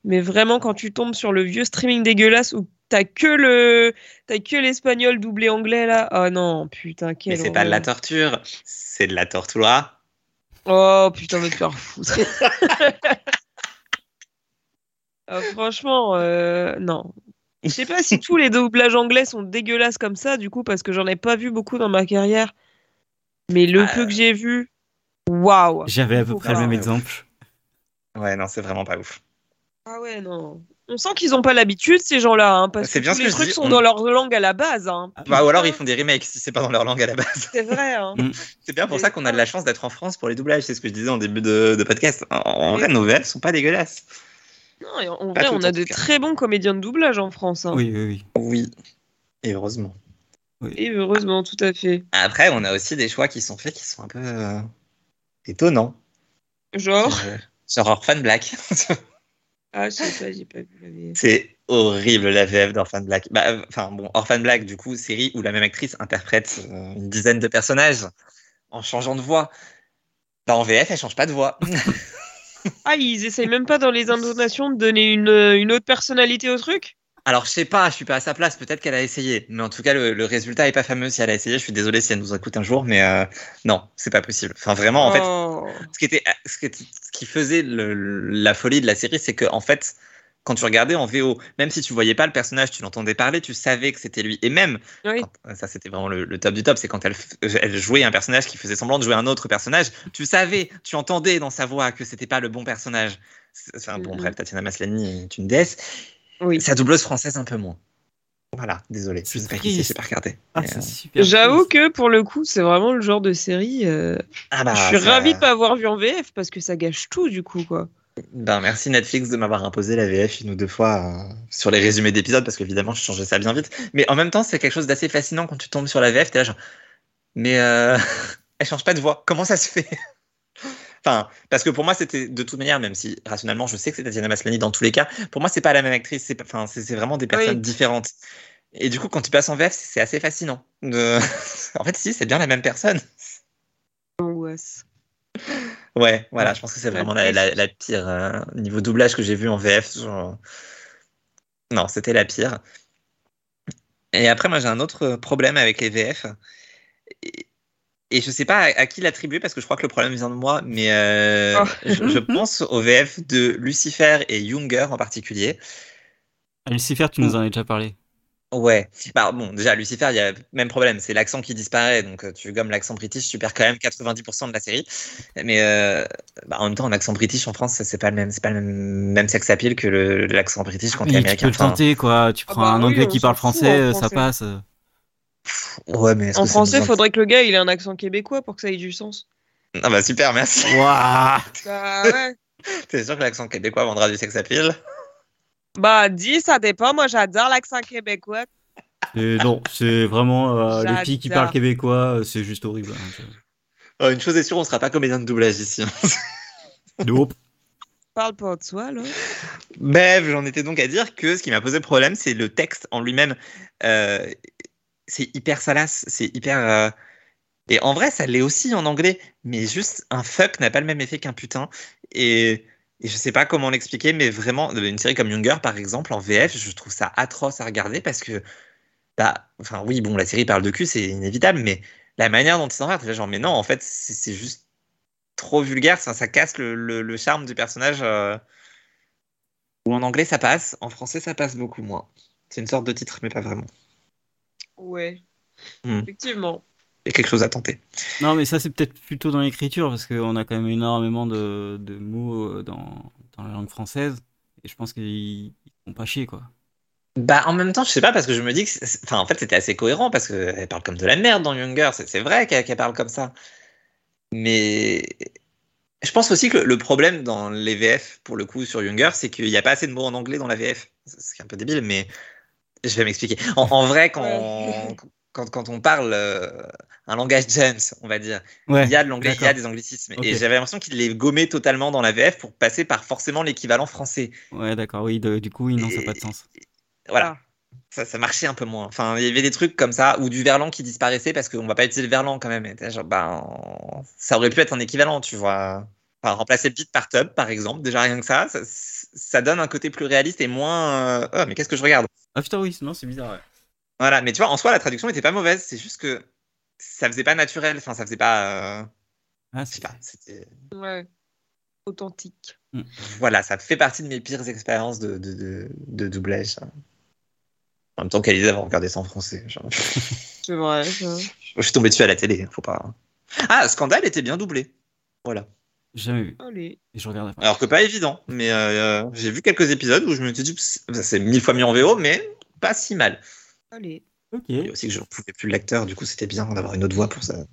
Mais vraiment, quand tu tombes sur le vieux streaming dégueulasse où t'as que le, t'as que l'espagnol doublé anglais là? Oh non, putain, Mais quel. c'est pas de la torture, c'est de la tortura. Oh putain, va te faire foutre. Ah, franchement, euh, non. Je sais pas si tous les doublages anglais sont dégueulasses comme ça, du coup, parce que j'en ai pas vu beaucoup dans ma carrière. Mais le Ah. peu que j'ai vu, waouh! J'avais à peu près le même ouais. exemple. Ouais, non, c'est vraiment pas ouf. Ah ouais, non. On sent qu'ils ont pas l'habitude, ces gens-là, hein, parce C'est que bien tous les trucs dis, sont on- dans leur langue à la base. Hein. Bah, ou alors ils font des remakes si c'est pas dans leur langue à la base. C'est vrai. Hein. C'est bien pour C'est ça qu'on a de la chance d'être en France pour les doublages, c'est ce que je disais en début de, de podcast. En, Oui. vrai, nos VF sont pas dégueulasses. Non, et en Pas vrai, on a de très bons comédiens de doublage en France. hein. Oui, oui, oui. Oui, et heureusement. Et heureusement, tout à fait. Après, on a aussi des choix qui sont faits qui sont un peu euh, étonnants. Genre, Euh, Genre Orphan Black. ah, je sais pas, j'ai pas vu la VF. c'est horrible la VF d'Orphan Black. Bah, euh, Enfin bon, Orphan Black, du coup, série où la même actrice interprète euh, une dizaine de personnages en changeant de voix. Bah, en VF, elle change pas de voix. Ah, ils essayent même pas dans les intonations de donner une, euh, une autre personnalité au truc? Alors, je sais pas, je suis pas à sa place. Peut-être qu'elle a essayé. Mais en tout cas, le, le résultat est pas fameux si elle a essayé. Je suis désolé si elle nous écoute un jour, mais euh, non, c'est pas possible. Enfin, vraiment, en fait, Oh. ce qui, était, ce qui, était- ce qui faisait le- la folie de la série, c'est que en fait, quand tu regardais en VO, même si tu voyais pas le personnage, tu l'entendais parler, tu savais que c'était lui. Et même, Oui. quand- ça c'était vraiment le, le top du top, c'est quand elle, jouait un personnage qui faisait semblant de jouer un autre personnage, tu savais, tu entendais dans sa voix que c'était pas le bon personnage. Enfin bon, bref, Tatiana Maslany est une déesse. Oui. Sa doubleuse française un peu moins. Voilà, désolé, je sais pas qui c'est, triste. j'ai pas regardé. Ah, c'est euh, super. J'avoue triste. que pour le coup, c'est vraiment le genre de série. euh, ah bah, je suis ça- ravie de pas avoir vu en VF parce que ça gâche tout du coup quoi. Ben, merci Netflix de m'avoir imposé la VF une ou deux fois euh, sur les résumés d'épisodes parce qu'évidemment je changeais ça bien vite. Mais en même temps, c'est quelque chose d'assez fascinant quand tu tombes sur la VF, t'es là genre, mais euh, elle change pas de voix. Comment ça se fait? Enfin, parce que pour moi c'était de toute manière, même si rationnellement je sais que c'est Tatiana Maslany dans tous les cas, pour moi c'est pas la même actrice. C'est enfin c'est vraiment des personnes Oui. différentes. Et du coup, quand tu passes en VF, c'est c'est assez fascinant. De... en fait, si, c'est bien la même personne. Angoisse. Ouais, voilà, je pense que c'est vraiment la, la, la pire euh, niveau doublage que j'ai vu en VF. genre. Non, c'était la pire. Et après, moi, j'ai un autre problème avec les VF. Et, et je sais pas à, à qui l'attribuer parce que je crois que le problème vient de moi, mais euh, Oh. je, je pense au VF de Lucifer et Younger en particulier. Ah, Lucifer, tu nous en as déjà parlé. Ouais. Bah, bon, déjà, Lucifer, il y a le même problème, c'est l'accent qui disparaît. Donc, euh, tu gommes l'accent british, tu perds quand même 90% de la série. Mais euh, bah, en même temps, un accent british en France, c'est pas le même, c'est pas le même, même sex appeal que l'accent british quand t'es Oui, tu peux américain. le tenter, quoi. Tu Ah prends bah un oui, anglais qui parle français, ça passe. Ouais, mais est-ce En français, de- faudrait que le gars il ait un accent québécois pour que ça ait du sens. Ah bah super, merci. Waouh Bah ouais. T'es sûr que l'accent québécois vendra du sex appeal? Bah dis, ça dépend. Moi j'adore l'accent québécois. Et non, c'est vraiment euh, les filles qui parlent québécois, euh, c'est juste horrible. hein, Euh, Une chose est sûre, on sera pas comédien de doublage ici. hein. Nope. Parle pas de soi là. Bref, j'en étais donc à dire que ce qui m'a posé problème, c'est le texte en lui-même. Euh, c'est hyper salace, c'est hyper. euh, Et en vrai, ça l'est aussi en anglais, mais juste un fuck n'a pas le même effet qu'un putain. Et... et je sais pas comment l'expliquer, mais vraiment, une série comme Younger, par exemple, en VF, je trouve ça atroce à regarder parce que. Bah, enfin, oui, bon, la série parle de cul, c'est inévitable, mais la manière dont ils s'en parlent, genre, mais non, en fait, c'est juste trop vulgaire, ça, ça casse le charme du personnage. euh, ou en anglais ça passe, en français ça passe beaucoup moins. C'est une sorte de titre, mais pas vraiment. Ouais. Hmm. Effectivement. Il y a quelque chose à tenter. Non, mais ça, c'est peut-être plutôt dans l'écriture, parce qu'on a quand même énormément de, de mots euh, dans, dans la langue française, et je pense qu'ils ils font pas chier, quoi. Bah en même temps, je sais pas parce que je me dis que, c'est- enfin en fait c'était assez cohérent parce qu'elle parle comme de la merde dans Younger, c'est c'est vrai qu'elle qu'elle parle comme ça. Mais je pense aussi que le problème dans les VF pour le coup sur Younger, c'est qu'il n'y a pas assez de mots en anglais dans la VF. Ce qui est un peu débile, mais je vais m'expliquer. En, en vrai, quand, Ouais. quand, quand on parle euh, un langage James, on va dire, Ouais. il y a de l'anglais, il y a des anglicismes. Et j'avais l'impression qu'il les gommait totalement dans la VF pour passer par forcément l'équivalent français. Ouais, d'accord, oui, de- du coup, oui, non, ça n'a pas de sens. Voilà. Ça, ça marchait un peu moins. Enfin, il y avait des trucs comme ça, ou du verlan qui disparaissait parce qu'on va pas utiliser le verlan quand même. Et t'es genre, ben, ça aurait pu être un équivalent, tu vois. Enfin, remplacer le beat par tub, par exemple, déjà rien que ça, ça, ça donne un côté plus réaliste et moins. euh, oh, mais qu'est-ce que je regarde? Ah putain, oui, non, c'est bizarre, ouais. Voilà, mais tu vois, en soi, la traduction était pas mauvaise, c'est juste que ça faisait pas naturel, enfin, ça faisait pas. euh, Ah, c'est pas, c'était. Ouais. Authentique. Voilà, ça fait partie de mes pires expériences de, de, de, de doublage. ça. En même temps qu'Alizé d'avoir regardé ça en français. C'est vrai. Je suis tombé dessus à la télé, faut pas. Ah, Scandale était bien doublé. Voilà. Jamais vu. Allez. Et je regarde pas. Alors que pas évident, mais euh, j'ai vu quelques épisodes où je me suis dit, ça, c'est mille fois mieux en VO, mais pas si mal. Allez. Ok. Et aussi que je ne pouvais plus l'acteur, du coup c'était bien d'avoir une autre voix pour ça.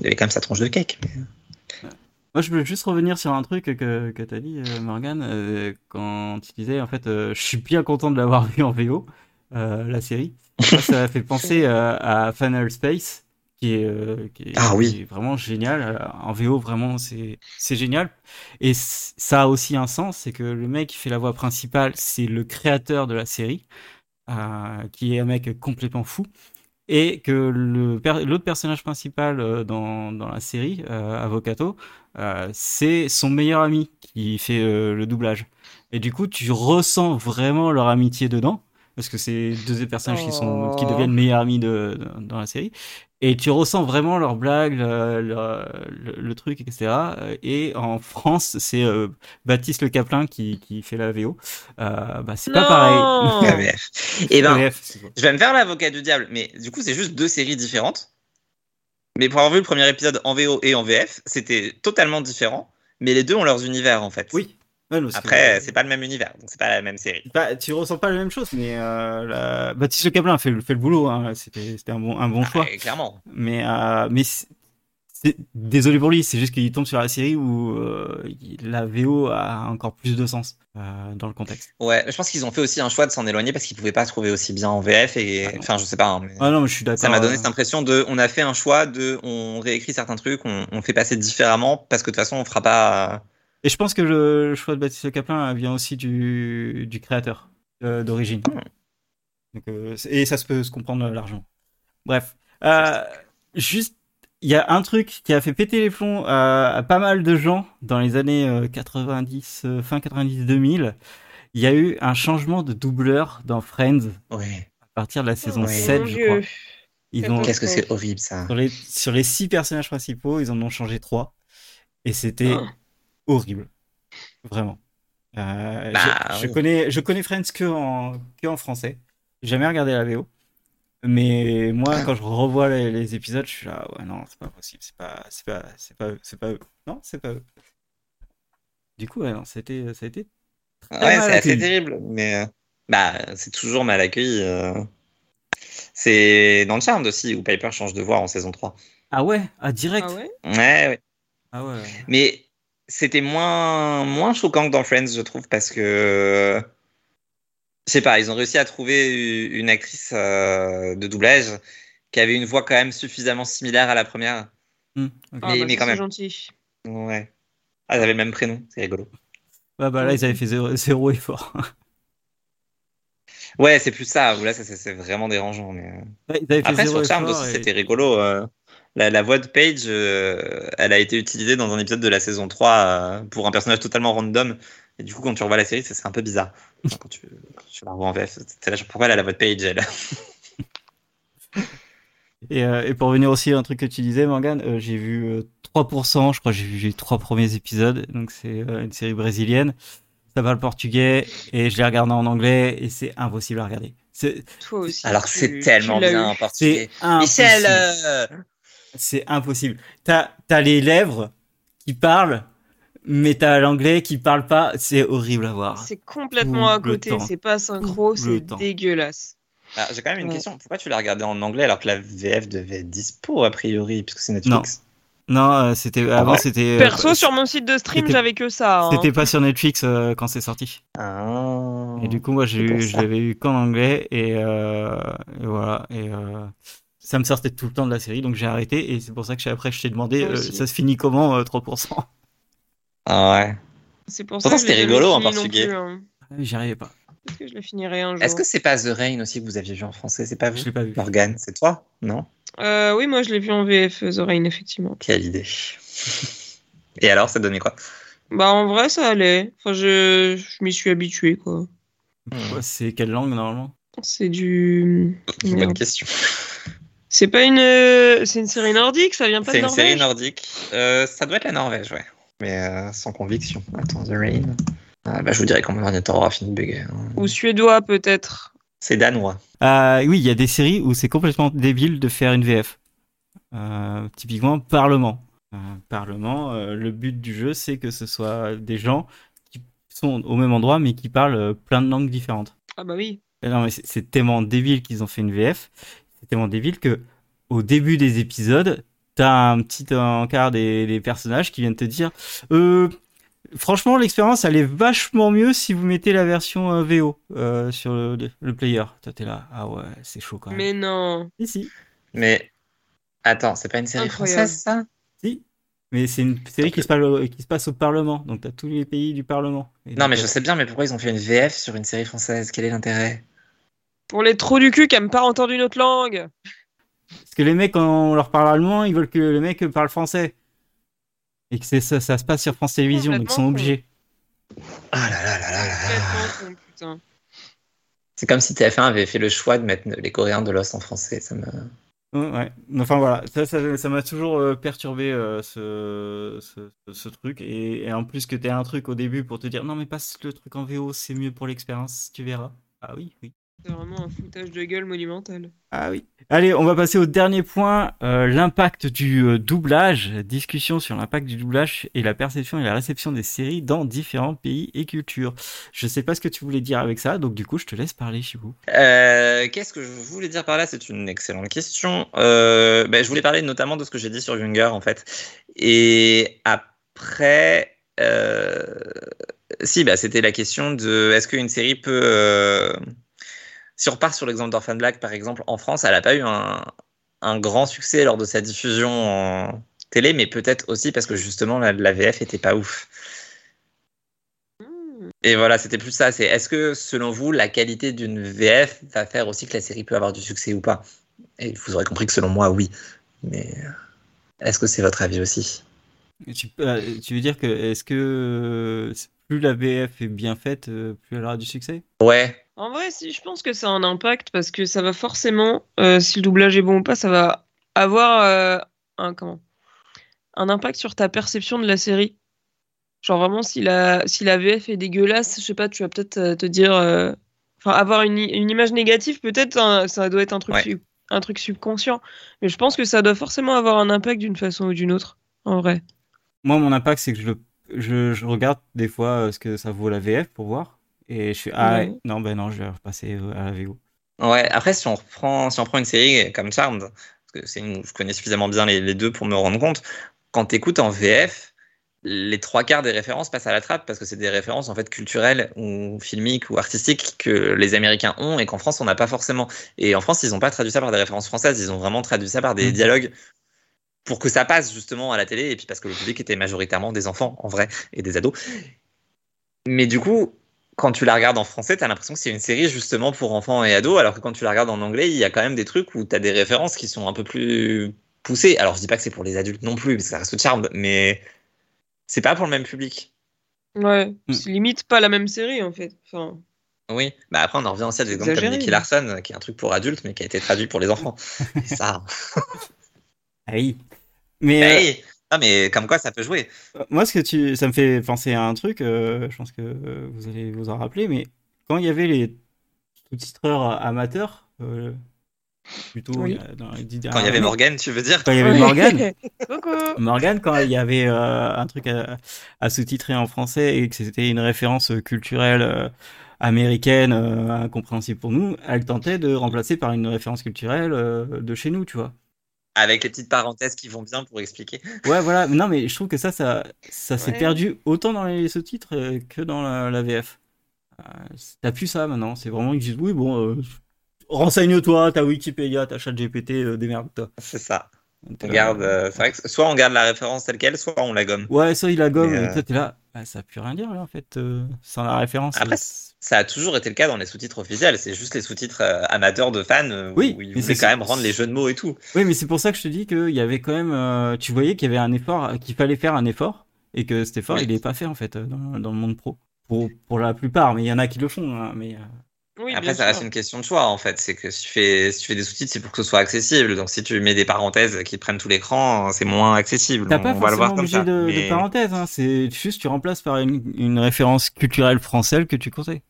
Il avait quand même sa tranche de cake. mais- Moi, je voulais juste revenir sur un truc que, que tu as dit, euh, Morgane, euh, quand tu disais, en fait, euh, je suis bien content de l'avoir vu en VO, euh, la série. Moi, ça m'a fait penser euh, à Final Space, qui est, euh, qui est, Ah oui. qui est vraiment génial. Euh, En VO, vraiment, c'est c'est génial. Et ça a aussi un sens, c'est que le mec qui fait la voix principale, c'est le créateur de la série, euh, qui est un mec complètement fou. Et que per- l'autre personnage principal euh, dans, dans la série, euh, Avocato, euh, c'est son meilleur ami qui fait euh, le doublage. Et du coup, tu ressens vraiment leur amitié dedans. parce que c'est deux des personnages qui sont qui Oh. deviennent meilleurs amis de, de- dans la série. Et tu ressens vraiment leurs blagues, le, le, le- le truc, etc. Et en France, c'est euh, Baptiste Le Caplin qui, qui fait la VO. Euh, bah, c'est pas pareil. Et ben, VF, excuse-moi. je vais me faire l'avocat du diable, mais du coup, c'est juste deux séries différentes. Mais pour avoir vu le premier épisode en VO et en VF, c'était totalement différent. Mais les deux ont leurs univers en fait. Oui. Ouais, Après, c'est pas le même univers, donc c'est pas la même série. Bah, tu ressens pas la même chose, mais euh, la- Baptiste Le Caplin fait, le- fait le boulot. Hein. C'était un bon, un bon choix. Ah, clairement. Mais, euh, mais désolé pour lui, c'est juste qu'il tombe sur la série où euh, la VO a encore plus de sens euh, dans le contexte. Ouais, je pense qu'ils ont fait aussi un choix de s'en éloigner parce qu'ils pouvaient pas trouver aussi bien en VF et Ah enfin je sais pas. hein, mais Ah non, mais je suis d'accord. ça m'a donné cette impression de, on a fait un choix de, on réécrit certains trucs, on, on fait passer différemment parce que de toute façon on fera pas. Et je pense que le, choix de Baptiste Le Caplin vient aussi du, du créateur euh, d'origine. Donc, euh, et ça se peut se comprendre euh, largement. Bref, Euh, juste, il y a un truc qui a fait péter les plombs à, à pas mal de gens dans les années euh, 90, euh, fin 90-2000. Il y a eu un changement de doubleur dans Friends Ouais. à partir de la saison Ouais. 7, Mon je crois. Ils ont, Qu'est-ce que c'est horrible ça. sur les, sur les six personnages principaux, ils en ont changé trois. Et c'était Ah. Horrible. Vraiment. Euh, Bah, je, je oui. connais, je connais Friends que en, que en français. J'ai jamais regardé la VO. Mais moi, quand je revois les, les épisodes, je suis là, ouais, non, c'est pas possible. C'est pas, c'est pas, c'est pas, eux, c'est pas eux. Non, c'est pas eux. Du coup, ouais, non, c'était, ça a été Ouais, mal c'est assez terrible, mais euh, bah c'est toujours mal accueilli. euh. C'est dans le charme aussi où Piper change de voix en saison 3. Ah ouais, ah direct? Ah ouais? Ouais, ouais. Ah ouais. Mais c'était moins, moins choquant que dans Friends, je trouve, parce que. Je sais pas, ils ont réussi à trouver une actrice euh, de doublage qui avait une voix quand même suffisamment similaire à la première. Hmm, ok. Mais- Ah, bah, mais ça, quand c'est même. gentil. Ouais. Ah, ils avaient le même prénom, c'est rigolo. Ouais, bah là, ils avaient fait zéro, zéro effort. Ouais, c'est plus ça, là, ça, c'est vraiment dérangeant. Mais... euh. Ouais, ils avaient fait Après, zéro sur Charmed effort aussi, et- c'était rigolo. euh, La, la voix de Paige, euh, elle a été utilisée dans un épisode de la saison 3 euh, pour un personnage totalement random. Et du coup, quand tu revois la série, c'est un peu bizarre. Enfin, quand, tu, quand tu la revois en VF, là, pourquoi elle a la voix de Paige elle? Et, euh, et pour revenir aussi à un truc que tu disais, Morgan, euh, j'ai vu euh, 3%, je crois que j'ai vu les trois premiers épisodes, donc c'est euh, une série brésilienne. Ça parle portugais et je l'ai regardé en anglais et c'est impossible à regarder. Toi aussi. Alors c'est tellement bien en portugais. Michel euh, C'est impossible. T'as as les lèvres qui parlent, mais t'as l'anglais qui parle pas. C'est horrible à voir. C'est complètement à Tout côté, c'est pas synchro, c'est dégueulasse. ah, J'ai quand même une Ouais. question. Pourquoi tu l'as regardé en anglais alors que la VF devait être dispo a priori, puisque c'est Netflix? Non, euh, c'était avant, ouais c'était. euh, Perso, sur mon site de stream, j'avais que ça. hein. C'était pas sur Netflix euh, quand c'est sorti. Ah. Et du coup, moi, j'ai eu, je l'avais eu qu'en anglais et, euh, et voilà. Et euh, ça me sortait tout le temps de la série, donc j'ai arrêté. Et c'est pour ça que j'ai- après, je t'ai demandé, euh, ça se finit comment euh, 3% Ah ouais. C'est pour Pourtant, ça je c'était rigolo en portugais. plus, hein. J'y arrivais pas. Est-ce que je le finirai un jour? Est-ce que c'est pas The Rain aussi que vous aviez vu en français? C'est pas Je vous l'ai pas vu. Morgane, c'est toi? Non? Euh, Oui, moi je l'ai vu en VF, The Rain, effectivement. Quelle idée. Et alors, ça donnait quoi? Bah en vrai, ça allait. Enfin, je, je m'y suis habitué, quoi. Ouais, c'est quelle langue normalement? C'est du... Bonne question. C'est pas une... euh, C'est une série nordique, ça vient pas C'est de une série Norvège nordique. Euh, ça doit être la Norvège, ouais. Mais euh, sans conviction. Attends, The Rain. Ah, bah, je vous dirais quand mon ordinateur aura fini de bugger. hein. Ou suédois, peut-être. C'est danois. Euh, oui, il y a des séries où c'est complètement débile de faire une VF. Euh, typiquement, Parlement. Euh, Parlement, euh, le but du jeu, c'est que ce soit des gens qui sont au même endroit, mais qui parlent plein de langues différentes. Ah bah oui. Non, mais c'est- c'est tellement débile qu'ils ont fait une VF. C'est tellement débile que au début des épisodes, t'as un petit encart des, des personnages qui viennent te dire euh, Franchement, l'expérience, elle est vachement mieux si vous mettez la version euh, VO euh, sur le, le player. Toi, t'es là. Ah ouais, c'est chaud quand même. Mais non. Si, si. Mais attends, c'est pas une série Incroyable. française, ça? Si. Mais c'est une série qui se, passe au, qui se passe au Parlement. Donc, t'as tous les pays du Parlement. Et Non, donc, mais je sais bien, mais pourquoi ils ont fait une VF sur une série française? Quel est l'intérêt? Pour les trous du cul qui aiment pas entendre une autre langue. Parce que les mecs, quand on leur parle allemand, ils veulent que le mec parle français. Et que c'est ça, ça se passe sur France Télévisions, donc ils sont obligés. Ah là là là là là. C'est comme si TF1 avait fait le choix de mettre les Coréens de Lost en français. Ça me... Ouais. Enfin voilà, ça ça ça m'a toujours euh, perturbé euh, ce, ce, ce truc et, et en plus que t'aies un truc au début pour te dire non mais passe le truc en VO, c'est mieux pour l'expérience, tu verras. Ah oui, oui. C'est vraiment un foutage de gueule monumental. Ah oui. Allez, on va passer au dernier point, euh, l'impact du euh, doublage. Discussion sur l'impact du doublage et la perception et la réception des séries dans différents pays et cultures. Je sais pas ce que tu voulais dire avec ça, donc du coup, je te laisse parler, Chibou. Euh, Qu'est-ce que je voulais dire par là? C'est une excellente question. Euh, ben, je voulais parler notamment de ce que j'ai dit sur Younger, en fait. Et après, euh, si, bah, c'était la question de est-ce qu'une série peut. Si on repart sur l'exemple d'Orphan Black, par exemple, en France, elle n'a pas eu un, un grand succès lors de sa diffusion en télé, mais peut-être aussi parce que justement la, la VF était pas ouf. Hmm. Et voilà, c'était plus ça. C'est est-ce que selon vous, la qualité d'une VF va faire aussi que la série peut avoir du succès ou pas? Et vous aurez compris que selon moi, oui. Mais euh, est-ce que c'est votre avis aussi? Tu, euh, tu veux dire que est-ce que euh, plus la VF est bien faite, euh, plus elle aura du succès Ouais, En vrai, si, je pense que ça a un impact parce que ça va forcément, euh, si le doublage est bon ou pas, ça va avoir euh, un, comment, un impact sur ta perception de la série. Genre vraiment, si la, si la VF est dégueulasse, je sais pas, tu vas peut-être te dire. euh, Enfin, avoir une, image négative, peut-être hein, ça doit être un truc, Ouais. sub- un truc subconscient. Mais je pense que ça doit forcément avoir un impact d'une façon ou d'une autre, en vrai. Moi, mon impact, c'est que je, le- je, je regarde des fois euh, ce que ça vaut la VF pour voir. Et je suis, ah Ouais. non, ben non, je vais repasser euh, à la VO. ouais. Après, si on reprend, si on prend une série comme Charmed, parce que c'est une- je connais suffisamment bien les, les deux pour me rendre compte, quand tu écoutes en VF, les trois quarts des références passent à la trappe parce que c'est des références en fait culturelles ou filmiques ou artistiques que les Américains ont et qu'en France on n'a pas forcément. Et en France, ils n'ont pas traduit ça par des références françaises, ils ont vraiment traduit ça par des Mm. dialogues pour que ça passe justement à la télé et puis parce que le public était majoritairement des enfants en vrai et des ados. Mais du coup, quand tu la regardes en français, tu as l'impression que c'est une série justement pour enfants et ados, alors que quand tu la regardes en anglais, il y a quand même des trucs où tu as des références qui sont un peu plus poussées. Alors je dis pas que c'est pour les adultes non plus, parce que ça reste charme, mais c'est pas pour le même public. Ouais, Mm. c'est limite pas la même série, en fait. Enfin, Oui, bah après on en revient aussi à des exemples comme Nicky Larson, qui est un truc pour adultes, mais qui a été traduit pour les enfants. Et ça. Ah oui. Mais euh, non, mais comme quoi ça peut jouer. Euh, Moi, ce que tu, ça me fait penser à un truc, euh, je pense que euh, vous allez vous en rappeler, mais quand il y avait les sous-titreurs amateurs, euh, plutôt Oui. dans les dix Quand il y avait Morgan, tu veux dire quand il y avait Morgan, Coucou Morgan, quand il y avait euh, un truc à, à sous-titrer en français et que c'était une référence culturelle euh, américaine euh, incompréhensible pour nous, elle tentait de remplacer par une référence culturelle euh, de chez nous, tu vois. Avec les petites parenthèses qui vont bien pour expliquer. Ouais, voilà. Non, mais je trouve que ça, ça, ça s'est Ouais. perdu autant dans les sous-titres euh, que dans la, la VF. Euh, T'as plus ça maintenant. C'est vraiment ils disent oui, bon, euh, renseigne-toi, t'as Wikipédia, t'as ChatGPT, euh, démerde-toi. C'est ça. On garde, c'est vrai que soit on garde la référence telle quelle, soit on la gomme. Ouais, ça, il la gomme. Mais, et euh, toi, t'es là. Bah, ça a plus rien dire, là, en fait, euh, sans la référence. Après, Ça a toujours été le cas dans les sous-titres officiels. C'est juste les sous-titres euh, amateurs de fans euh, Oui, où ils mais voulaient c'est- quand même rendre les jeux de mots et tout. Oui, mais c'est pour ça que je te dis qu'il y avait quand même. euh, tu voyais qu'il y avait un effort, qu'il fallait faire un effort, et que cet effort, Oui. il est pas fait, en fait, dans, dans le monde pro. Pour, pour la plupart, mais il y en a qui le font. hein, mais, euh, Oui, Après, ça reste une question de choix en fait. C'est que si tu fais, si tu fais des sous-titres, c'est pour que ce soit accessible. Donc si tu mets des parenthèses qui prennent tout l'écran, c'est moins accessible. T'as On pas va le voir forcément comme obligé ça. de, de Mais- parenthèse, hein. c'est juste tu remplaces par une, une référence culturelle française que tu conseilles.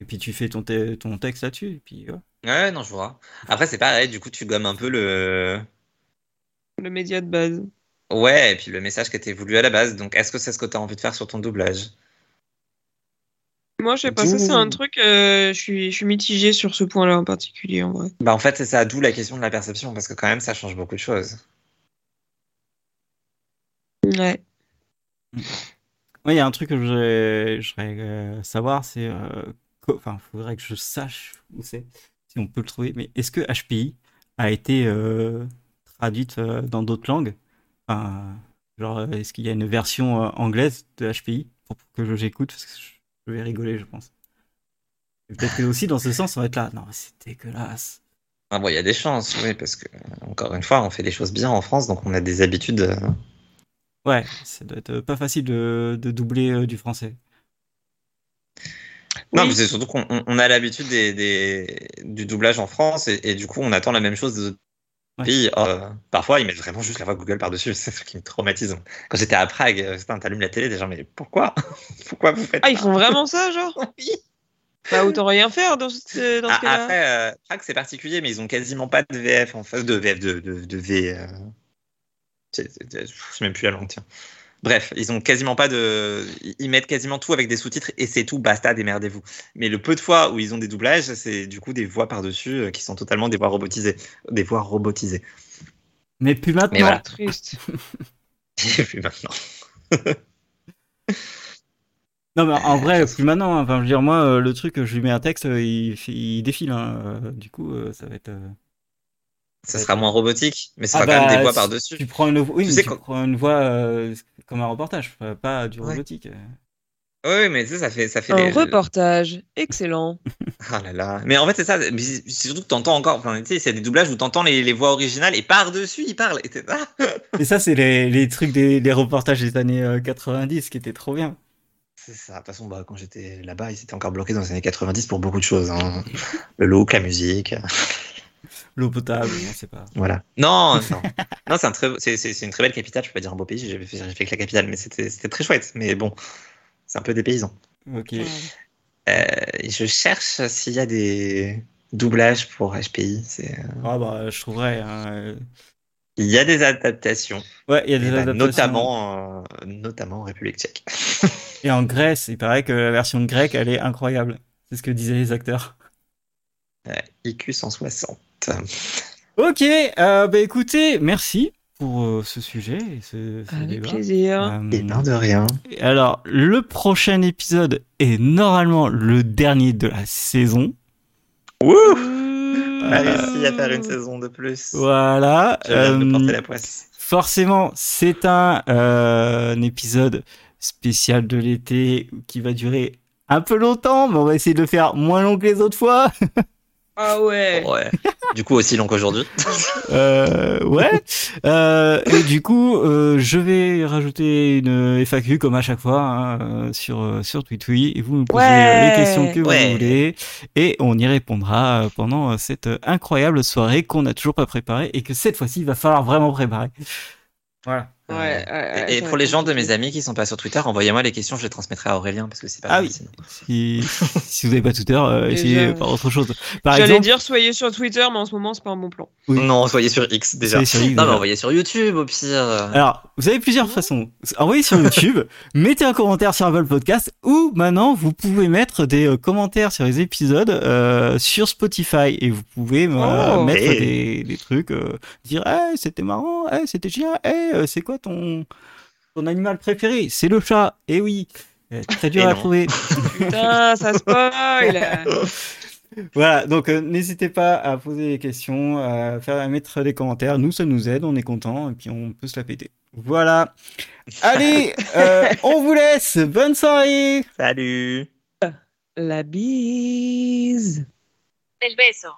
Et puis tu fais ton, te- ton texte là-dessus, et puis ouais. Ouais, non, je vois. Après, c'est pareil. Du coup, tu gommes un peu le. Le média de base. Ouais, et puis le message qui était voulu à la base. Donc, est-ce que c'est ce que tu as envie de faire sur ton doublage? Moi, je sais pas, ça, c'est un truc, euh, je suis, je suis mitigée sur ce point-là en particulier, en vrai. Bah, en fait, c'est ça, d'où la question de la perception, parce que quand même, ça change beaucoup de choses. Ouais. Ouais, il y a un truc que je voudrais, je voudrais, euh, savoir, c'est. euh, Enfin, il faudrait que je sache où c'est, si on peut le trouver, mais est-ce que HPI a été euh, traduite euh, dans d'autres langues? Enfin, genre, est-ce qu'il y a une version euh, anglaise de HPI pour que j'écoute? Parce que je vais rigoler, je pense. Peut-être que aussi, dans ce sens, on va être là. Non, c'est dégueulasse. Ah, bon, il y a des chances, oui, parce que, encore une fois, on fait les choses bien en France, donc on a des habitudes. Ouais, ça doit être pas facile de, de doubler euh, du français. Non, Oui. mais c'est surtout qu'on on- on a l'habitude des, des- du doublage en France et, et du coup, on attend la même chose des autres Ouais. pays. Euh, parfois, ils mettent vraiment juste la voix Google par-dessus. C'est ce qui me traumatise. Quand j'étais à Prague, euh, t'allumes la télé, gens, mais pourquoi? Pourquoi vous faites Ah, ils ça? font vraiment ça, genre? Oui. Bah, autant rien faire dans ce, dans ce Ah, cas-là. Après, euh, Prague, c'est particulier, mais ils ont quasiment pas de VF en face de VF, de, de, de V. euh, Je sais même plus la langue, tiens. Bref, ils ont quasiment pas de. Ils mettent quasiment tout avec des sous-titres et c'est tout, basta, démerdez-vous. Mais le peu de fois où ils ont des doublages, c'est du coup des voix par-dessus euh, qui sont totalement des voix robotisées. Des voix robotisées. Mais plus maintenant. Mais voilà. Triste. Puis maintenant. Non, mais en vrai, plus maintenant. hein. Enfin, je veux dire, moi, euh, le truc, je lui mets un texte, euh, il, défile. hein. Du coup, ça va être. Ça sera moins robotique, mais ça Ah sera quand bah, même des voix si par-dessus. Tu prends une, oui, Tu sais tu quand- prends une voix euh, comme un reportage, pas- du Ouais. robotique. Oui, mais tu sais, ça fait, ça fait Un les- reportage. Excellent. Ah là là. Mais en fait, c'est ça. mais C'est surtout que t'entends encore. Enfin, tu sais, c'est des doublages où t'entends les, les voix originales et par-dessus, ils parlent. Et ah Et ça, c'est les, les trucs des les reportages des années euh, 90 qui étaient trop bien. c'est ça. De toute façon, bah, quand j'étais là-bas, ils étaient encore bloqués dans les années 90 pour beaucoup de choses. hein. Le look, la musique. L'eau potable, on sait pas. Voilà. Non, non. non c'est un très, c'est, c'est, c'est une très belle capitale. Je peux pas dire un beau pays. J'ai fait, j'ai fait que la capitale, mais c'était, c'était très chouette. Mais bon, c'est un peu dépaysant. Ok. Euh, je cherche s'il y a des doublages pour HPI. C'est, euh, Ah bah, je trouverais. hein, euh, Il y a des adaptations, Ouais, il y a des et bah, adaptations. notamment, euh, notamment en République tchèque. Et en Grèce, il paraît que la version grecque, elle est incroyable. C'est ce que disaient les acteurs. IQ 160. Ok, euh, bah écoutez, merci pour euh, ce sujet et ce, ce Avec débat. plaisir. Euh, Et ben de rien. alors, le prochain épisode est normalement le dernier de la saison. Wouh. On a réussi à faire une saison de plus. Voilà. De me Euh, porter la poisse. Forcément, c'est un, euh, un épisode spécial de l'été qui va durer un peu longtemps, mais on va essayer de le faire moins long que les autres fois. Ah ouais. Ouais. du coup, aussi long qu'aujourd'hui. Euh, ouais. Euh, et du coup, euh, je vais rajouter une FAQ comme à chaque fois hein, euh, sur euh, sur Tweetui et vous me posez Ouais. euh, les questions que Ouais. vous voulez et on y répondra pendant cette incroyable soirée qu'on n'a toujours pas préparée et que cette fois-ci il va falloir vraiment préparer. Voilà. Ouais, ouais, ouais, et pour les gens de mes amis qui sont pas sur Twitter, envoyez-moi les questions, je les transmettrai à Aurélien parce que c'est pas Ah oui. sinon. Si, si vous n'avez pas Twitter, euh, essayez par autre chose. Par J'allais exemple, dire soyez sur Twitter, mais en ce moment c'est pas un bon plan. Oui. Non, soyez sur X déjà. Soyez sur X, non, mais envoyez sur YouTube au pire. Alors, vous avez plusieurs façons. Envoyez sur YouTube, mettez un commentaire sur Apple Podcast, ou maintenant vous pouvez mettre des euh, commentaires sur les épisodes euh, sur Spotify et vous pouvez euh, Oh. mettre Hey. des, des trucs, euh, dire hey, c'était marrant, hey, c'était génial, hey, euh, c'est quoi ton ton animal préféré C'est le chat. Eh oui, Euh, très dur Et à non. trouver. Putain, ça spoil. Voilà, donc euh, n'hésitez pas à poser des questions, à faire à mettre des commentaires. Nous, ça nous aide, on est content et puis on peut se la péter. Voilà. Allez, euh, on vous laisse. Bonne soirée. Salut. La bise. El beso.